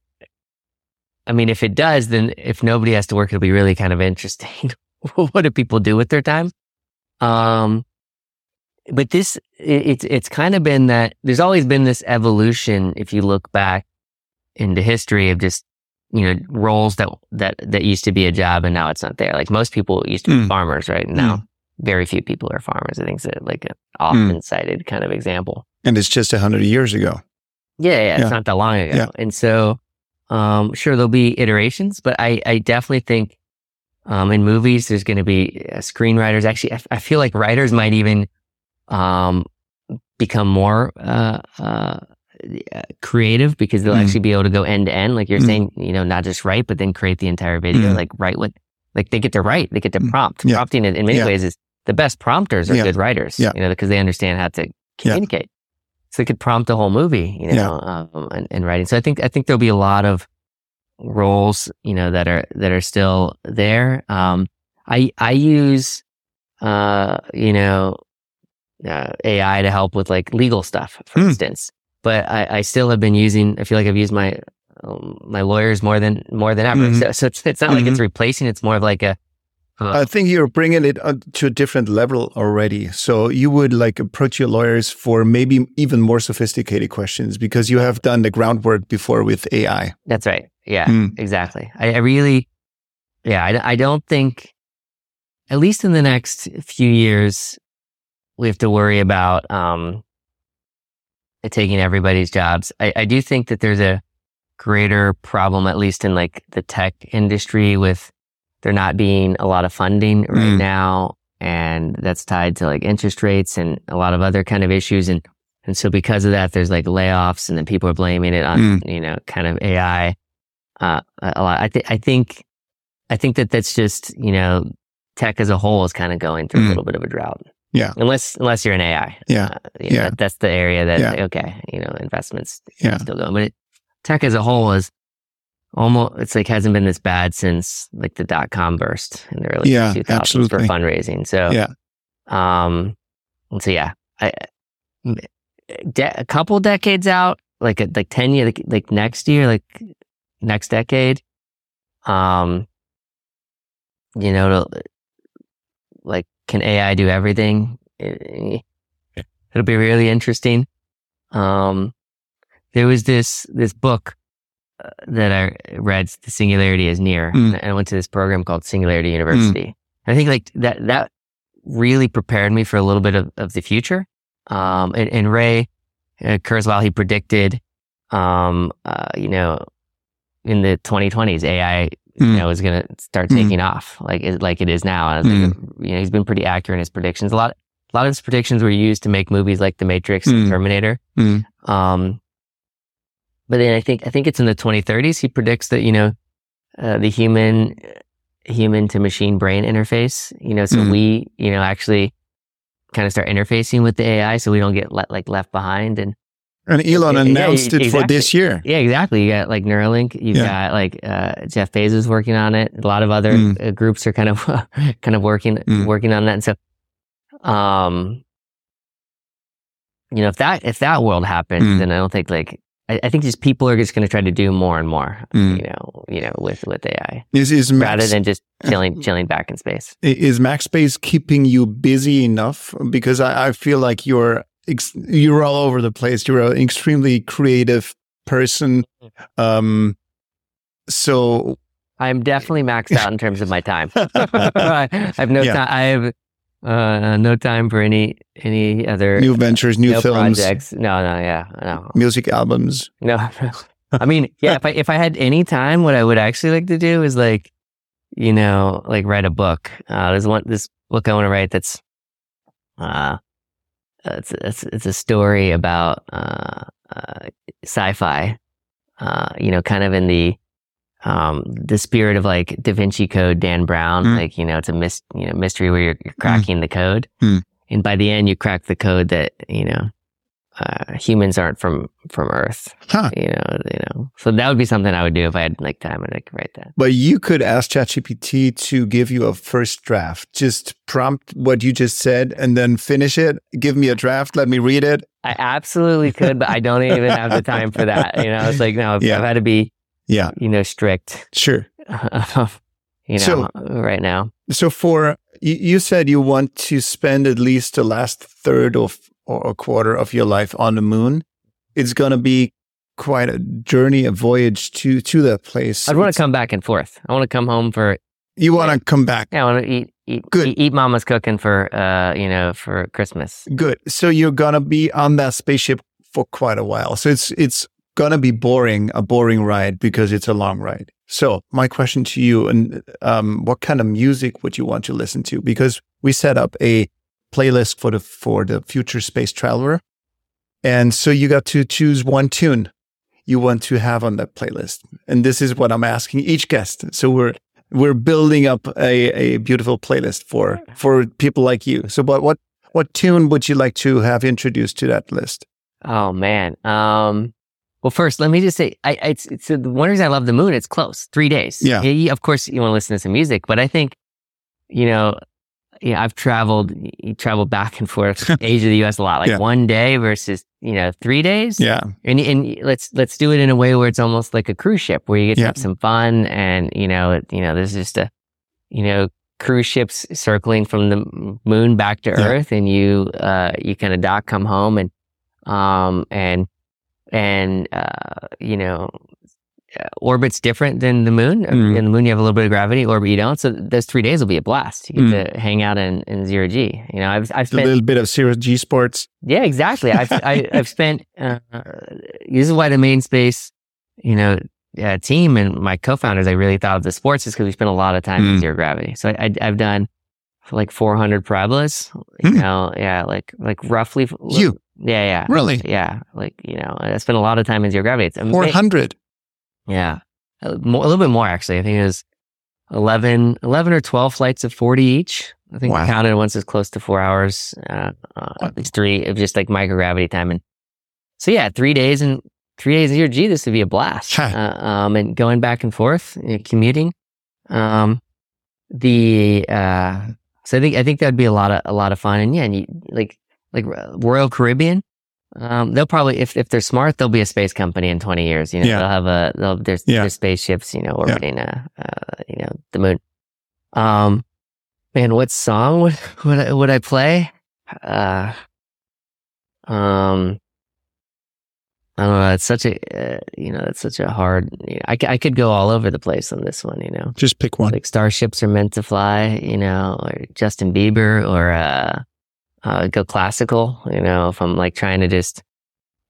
i mean if it does then if nobody has to work it'll be really kind of interesting *laughs* what do people do with their time um but this it, it's it's kind of been that there's always been this evolution if you look back into history of just you know roles that that that used to be a job and now it's not there like most people used to be Mm. farmers right and now very few people are farmers i think it's a, like an often cited kind of example and it's just a 100 years ago. yeah, yeah, Yeah. it's not that long ago. Yeah. And so, um, sure, there'll be iterations, but I, I definitely think, um, in movies, there's going to be uh, screenwriters. Actually, I, I feel like writers might even, um, become more, uh, uh, creative because they'll Mm. actually be able to go end to end. Like you're Mm. saying, you know, not just write, but then create the entire video, Mm. like write what, like they get to write, they get to Mm. prompt. Yeah. Prompting in, in many Yeah. ways is the best prompters are good writers, Yeah. you know, because they understand how to communicate. So they could prompt a whole movie, you know, um, and, and writing. So I think I think there'll be a lot of roles, you know, that are that are still there. Um, I I use, uh, you know, uh, AI to help with like legal stuff, for Hmm. instance. But I, I still have been using. I feel like I've used my um, my lawyers more than more than ever. Mhm. So, so it's it's not like it's replacing. It's more of like a I think you're bringing it to a different level already. So you would like approach your lawyers for maybe even more sophisticated questions because you have done the groundwork before with AI. That's right. Yeah, Mm. exactly. I, I really, yeah, I, I don't think, at least in the next few years, we have to worry about um, taking everybody's jobs. I, I do think that there's a greater problem, at least in like the tech industry, with there not being a lot of funding right Mm. now, and that's tied to like interest rates and a lot of other kind of issues and. And so because of that, there's like layoffs and then people are blaming it on, you know, kind of AI uh, a lot. I think I think I think that that's just you know tech as a whole is kind of going through a Mm. little bit of a drought. Yeah. Unless unless you're in AI. Yeah. Uh, know, Yeah. that- that's the area that Yeah. okay, you know, investments Yeah. still going, but it, tech as a whole is almost it's like hasn't been this bad since like the dot com burst in the early Yeah, 2000s absolutely. for fundraising. So Yeah. um, so yeah, I. De- a couple decades out, like a, like ten year, like, like next year, like next decade, um, you know, it'll- like can AI do everything? It'll be really interesting. Um, there was this this book uh, that I read, "The Singularity is Near," Mm. and I went to this program called Singularity University. I think like that that really prepared me for a little bit of, of the future. Um, and, and Ray uh, Kurzweil, he predicted, um, uh, you know, in the 2020s, AI you Mm. know is going to start Mm. taking off like it, like it is now. I think, you know, he's been pretty accurate in his predictions. A lot a lot of his predictions were used to make movies like The Matrix Mm. and Terminator. Mm. Um, but then I think I think it's in the 2030s. He predicts that you know uh, the human human to machine brain interface. You know, so Mm. we you know actually kind of start interfacing with the AI, so we don't get le- like left behind. And And Elon Yeah, yeah, announced it for this year. yeah, exactly. You got like Neuralink. You've Yeah. got like uh, Jeff Bezos working on it. A lot of other Mm. uh, groups are kind of *laughs* kind of working Mm. working on that. And so, um, you know, if that if that world happens, Mm. then I don't think like I, I think just people are just going to try to do more and more. Mm. You know, you know, with with AI Is is rather Max, than just *laughs* chilling chilling back in space. is Max Space keeping you busy enough? Because I, I feel like you're ex- you're all over the place. You're an extremely creative person. Um, so I'm definitely maxed out in terms of my time. *laughs* *laughs* I have no Yeah. time. I have uh, no time for any any other new ventures, new no films, projects. No, no, yeah, no, music albums. no. I mean, yeah. If I if I had any time, what I would actually like to do is like, you know, like write a book. Uh, there's one this book I want to write that's, uh, it's it's it's a story about uh, uh sci-fi. Uh, you know, kind of in the um the spirit of like Da Vinci Code, Dan Brown. Mm. Like you know, it's a mis- you know mystery where you're, you're cracking the code, Mm. and by the end you crack the code that you know uh, humans aren't from from Earth. Huh. You know, you know. So that would be something I would do if I had like time and I could write that. But you could ask ChatGPT to give you a first draft. Just prompt what you just said and then finish it. Give me a draft. Let me read it. I absolutely could, but I don't even have the time for that. You know, it's like no, Yeah. I've had to be Yeah, you know strict. sure. *laughs* you know, So- right now. So for you, you said you want to spend at least the last third of or a quarter of your life on the moon. It's gonna be quite a journey, a voyage to to that place. I'd want to come back and forth. I want to come home for You want to come back. yeah. I want to eat eat Good. Eat, eat mama's cooking for uh you know for Christmas. Good. So you're gonna be on that spaceship for quite a while. So it's it's gonna be boring, a boring ride because it's a long ride. So my question to you, and um, what kind of music would you want to listen to? Because we set up a playlist for the for the future space traveler, and so you got to choose one tune you want to have on that playlist. And this is what I'm asking each guest. So we're we're building up a, a beautiful playlist for for people like you. So what what what tune would you like to have introduced to that list? Oh man. Um. Well, first, let me just say, I, it's, it's the one reason I love the moon. It's close, three days. Yeah. you- of course, you want to listen to some music, but I think, you know, yeah, I've traveled, you traveled back and forth, *laughs* Asia, the U.S. a lot. Like Yeah. one day versus you know three days. Yeah. and and let's let's do it in a way where it's almost like a cruise ship, where you get to Yeah. have some fun, and you know, it, you know, there's just a, you know, cruise ships circling from the moon back to Yeah. Earth, and you uh you kind of dock, come home, and um and and uh you know. Uh, orbit's different than the moon. Mm. In the moon, you have a little bit of gravity. Orbit, you don't. So those three days will be a blast. You get to hang out in, in zero g. You know, I've I've spent A little bit of Zero G Sports. yeah, exactly. I've *laughs* I, I've spent. Uh, this is why the Made in Space, you know, uh, team and my co-founders. I really thought of the sports is because we spent a lot of time in Mm. zero gravity. So I, have done like 400 parabolas. You Mm. know, yeah, like like roughly. You Yeah, yeah, really yeah. Like you know, I spent a lot of time in zero gravity. It's ama- four hundred. Yeah, a, more, a little bit more actually. I think it was 11, 11 or twelve flights of forty each. I think Wow. I counted once as close to four hours. Uh, uh, at least three of just like microgravity time, and so yeah, three days and three days of zero G. This would be a blast. Huh. Uh, um, and going back and forth, you know, commuting. Um, the uh, so I think I think that'd be a lot of a lot of fun, and yeah, and you, like like Royal Caribbean. Um, they'll probably, if, if they're smart, they'll be a space company in 20 years. You know, Yeah. they'll have a, they'll, there's, Yeah. there's spaceships, you know, orbiting, uh, uh, you know, the moon. Um, man, what song would, *laughs* would I, would I play? Uh, um, I don't know. It's such a, uh, you know, it's such a hard, you know, I, I could go all over the place on this one, you know, Just pick one. like starships are meant to fly, you know, or Justin Bieber or, uh, uh, go classical, you know, if I'm like trying to just,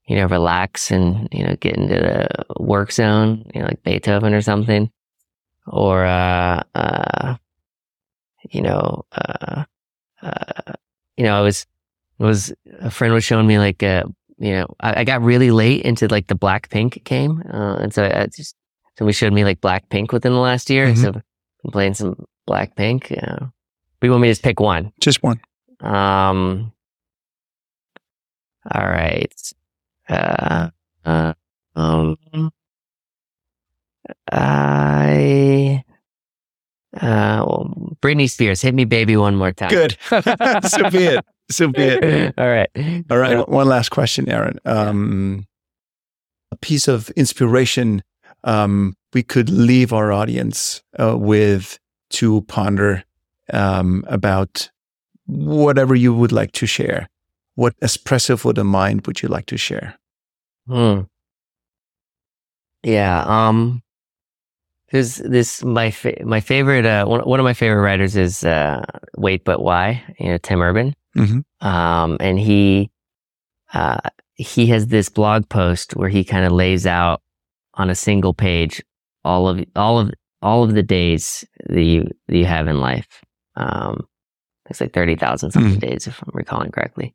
you know, relax and, you know, get into the work zone, you know, like Beethoven or something. or uh, uh, you know, uh, uh, you know, I was was a friend was showing me like uh, you know, I, I got really late into like the Blackpink game, uh, and so I just somebody showed me like Blackpink within the last year, Mhm. so been playing some Blackpink. Uh, but you want me to just pick one? Just one. Um. All right. Uh. uh um. I. Uh. Well, Britney Spears, hit me, baby, one more time. Good. *laughs* so be it. So be it. All right. All right. One last question, Aaron. Um, a piece of inspiration um, we could leave our audience uh, with to ponder um, about whatever you would like to share. What espresso for the mind would you like to share? Hmm. Yeah. Um. There's this my fa- my favorite uh one one of my favorite writers is uh Wait But Why you know Tim Urban Mhm. um and he uh he has this blog post where he kind of lays out on a single page all of all of all of the days that you that you have in life um it's like thirty thousand something days if I'm recalling correctly.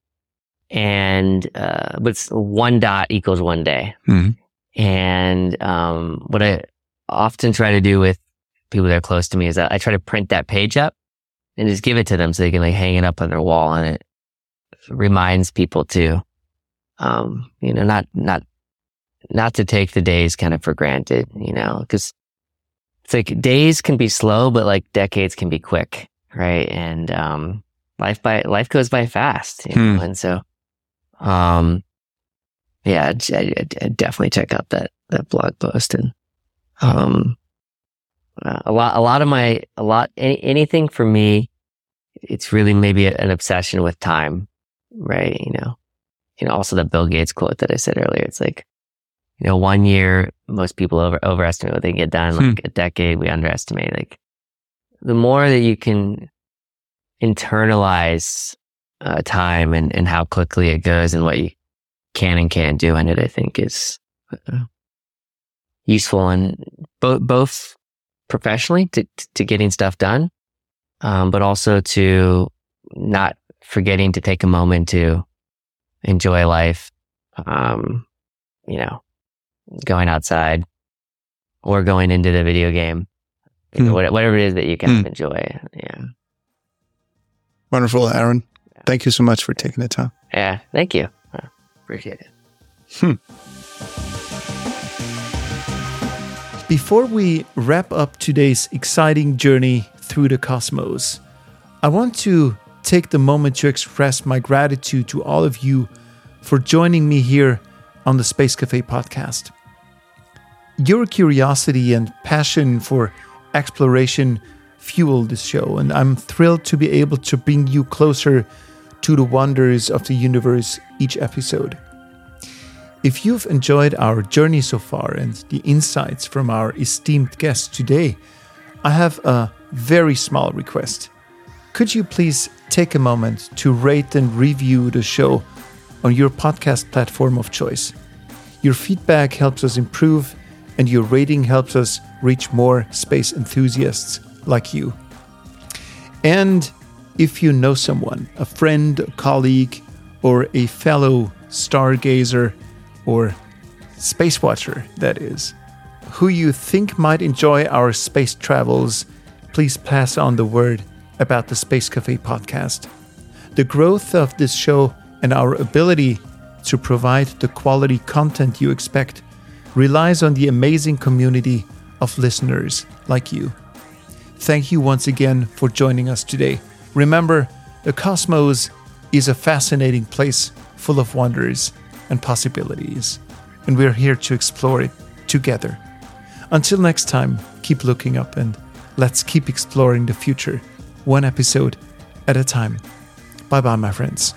And uh but one dot equals one day. Mhm. and um, what I often try to do with people that are close to me is that I try to print that page up and just give it to them so they can like hang it up on their wall, and it reminds people to, um, you know, not not not to take the days kind of for granted, you know, because it's like days can be slow, but like decades can be quick, right? And um, life by life goes by fast, you know, and so, um, yeah, I'd, I'd definitely check out that that blog post and um uh, a lot a lot of my a lot any, anything for me it's really maybe an obsession with time right you know you know also the bill gates quote that i said earlier it's like you know one year most people over overestimate what they get done Hmm. like a decade we underestimate like the more that you can internalize uh, time and, and how quickly it goes and what you can and can't do in it, I think is uh, useful and both both professionally to to getting stuff done, um, but also to not forgetting to take a moment to enjoy life. Um, you know, going outside or going into the video game, you know, Hmm. what- whatever it is that you can Hmm. of enjoy. Yeah, Wonderful, Aaron. Thank you so much for taking the time. yeah. Thank you. Uh, appreciate it. Before we wrap up today's exciting journey through the cosmos, I want to take the moment to express my gratitude to all of you for joining me here on the Space Cafe podcast. Your curiosity and passion for exploration fuel this show, and I'm thrilled to be able to bring you closer to the wonders of the universe each episode. If you've enjoyed our journey so far and the insights from our esteemed guests today, I have a very small request. Could you please take a moment to rate and review the show on your podcast platform of choice? Your feedback helps us improve, and your rating helps us reach more space enthusiasts like you. And if you know someone, a friend, a colleague, or a fellow stargazer or space watcher, that is, who you think might enjoy our space travels, please pass on the word about the Space Cafe podcast. The growth of this show and our ability to provide the quality content you expect relies on the amazing community of listeners like you. Thank you once again for joining us today. Remember, the cosmos is a fascinating place full of wonders and possibilities, and we're here to explore it together. Until next time, keep looking up and let's keep exploring the future, one episode at a time. Bye bye, my friends.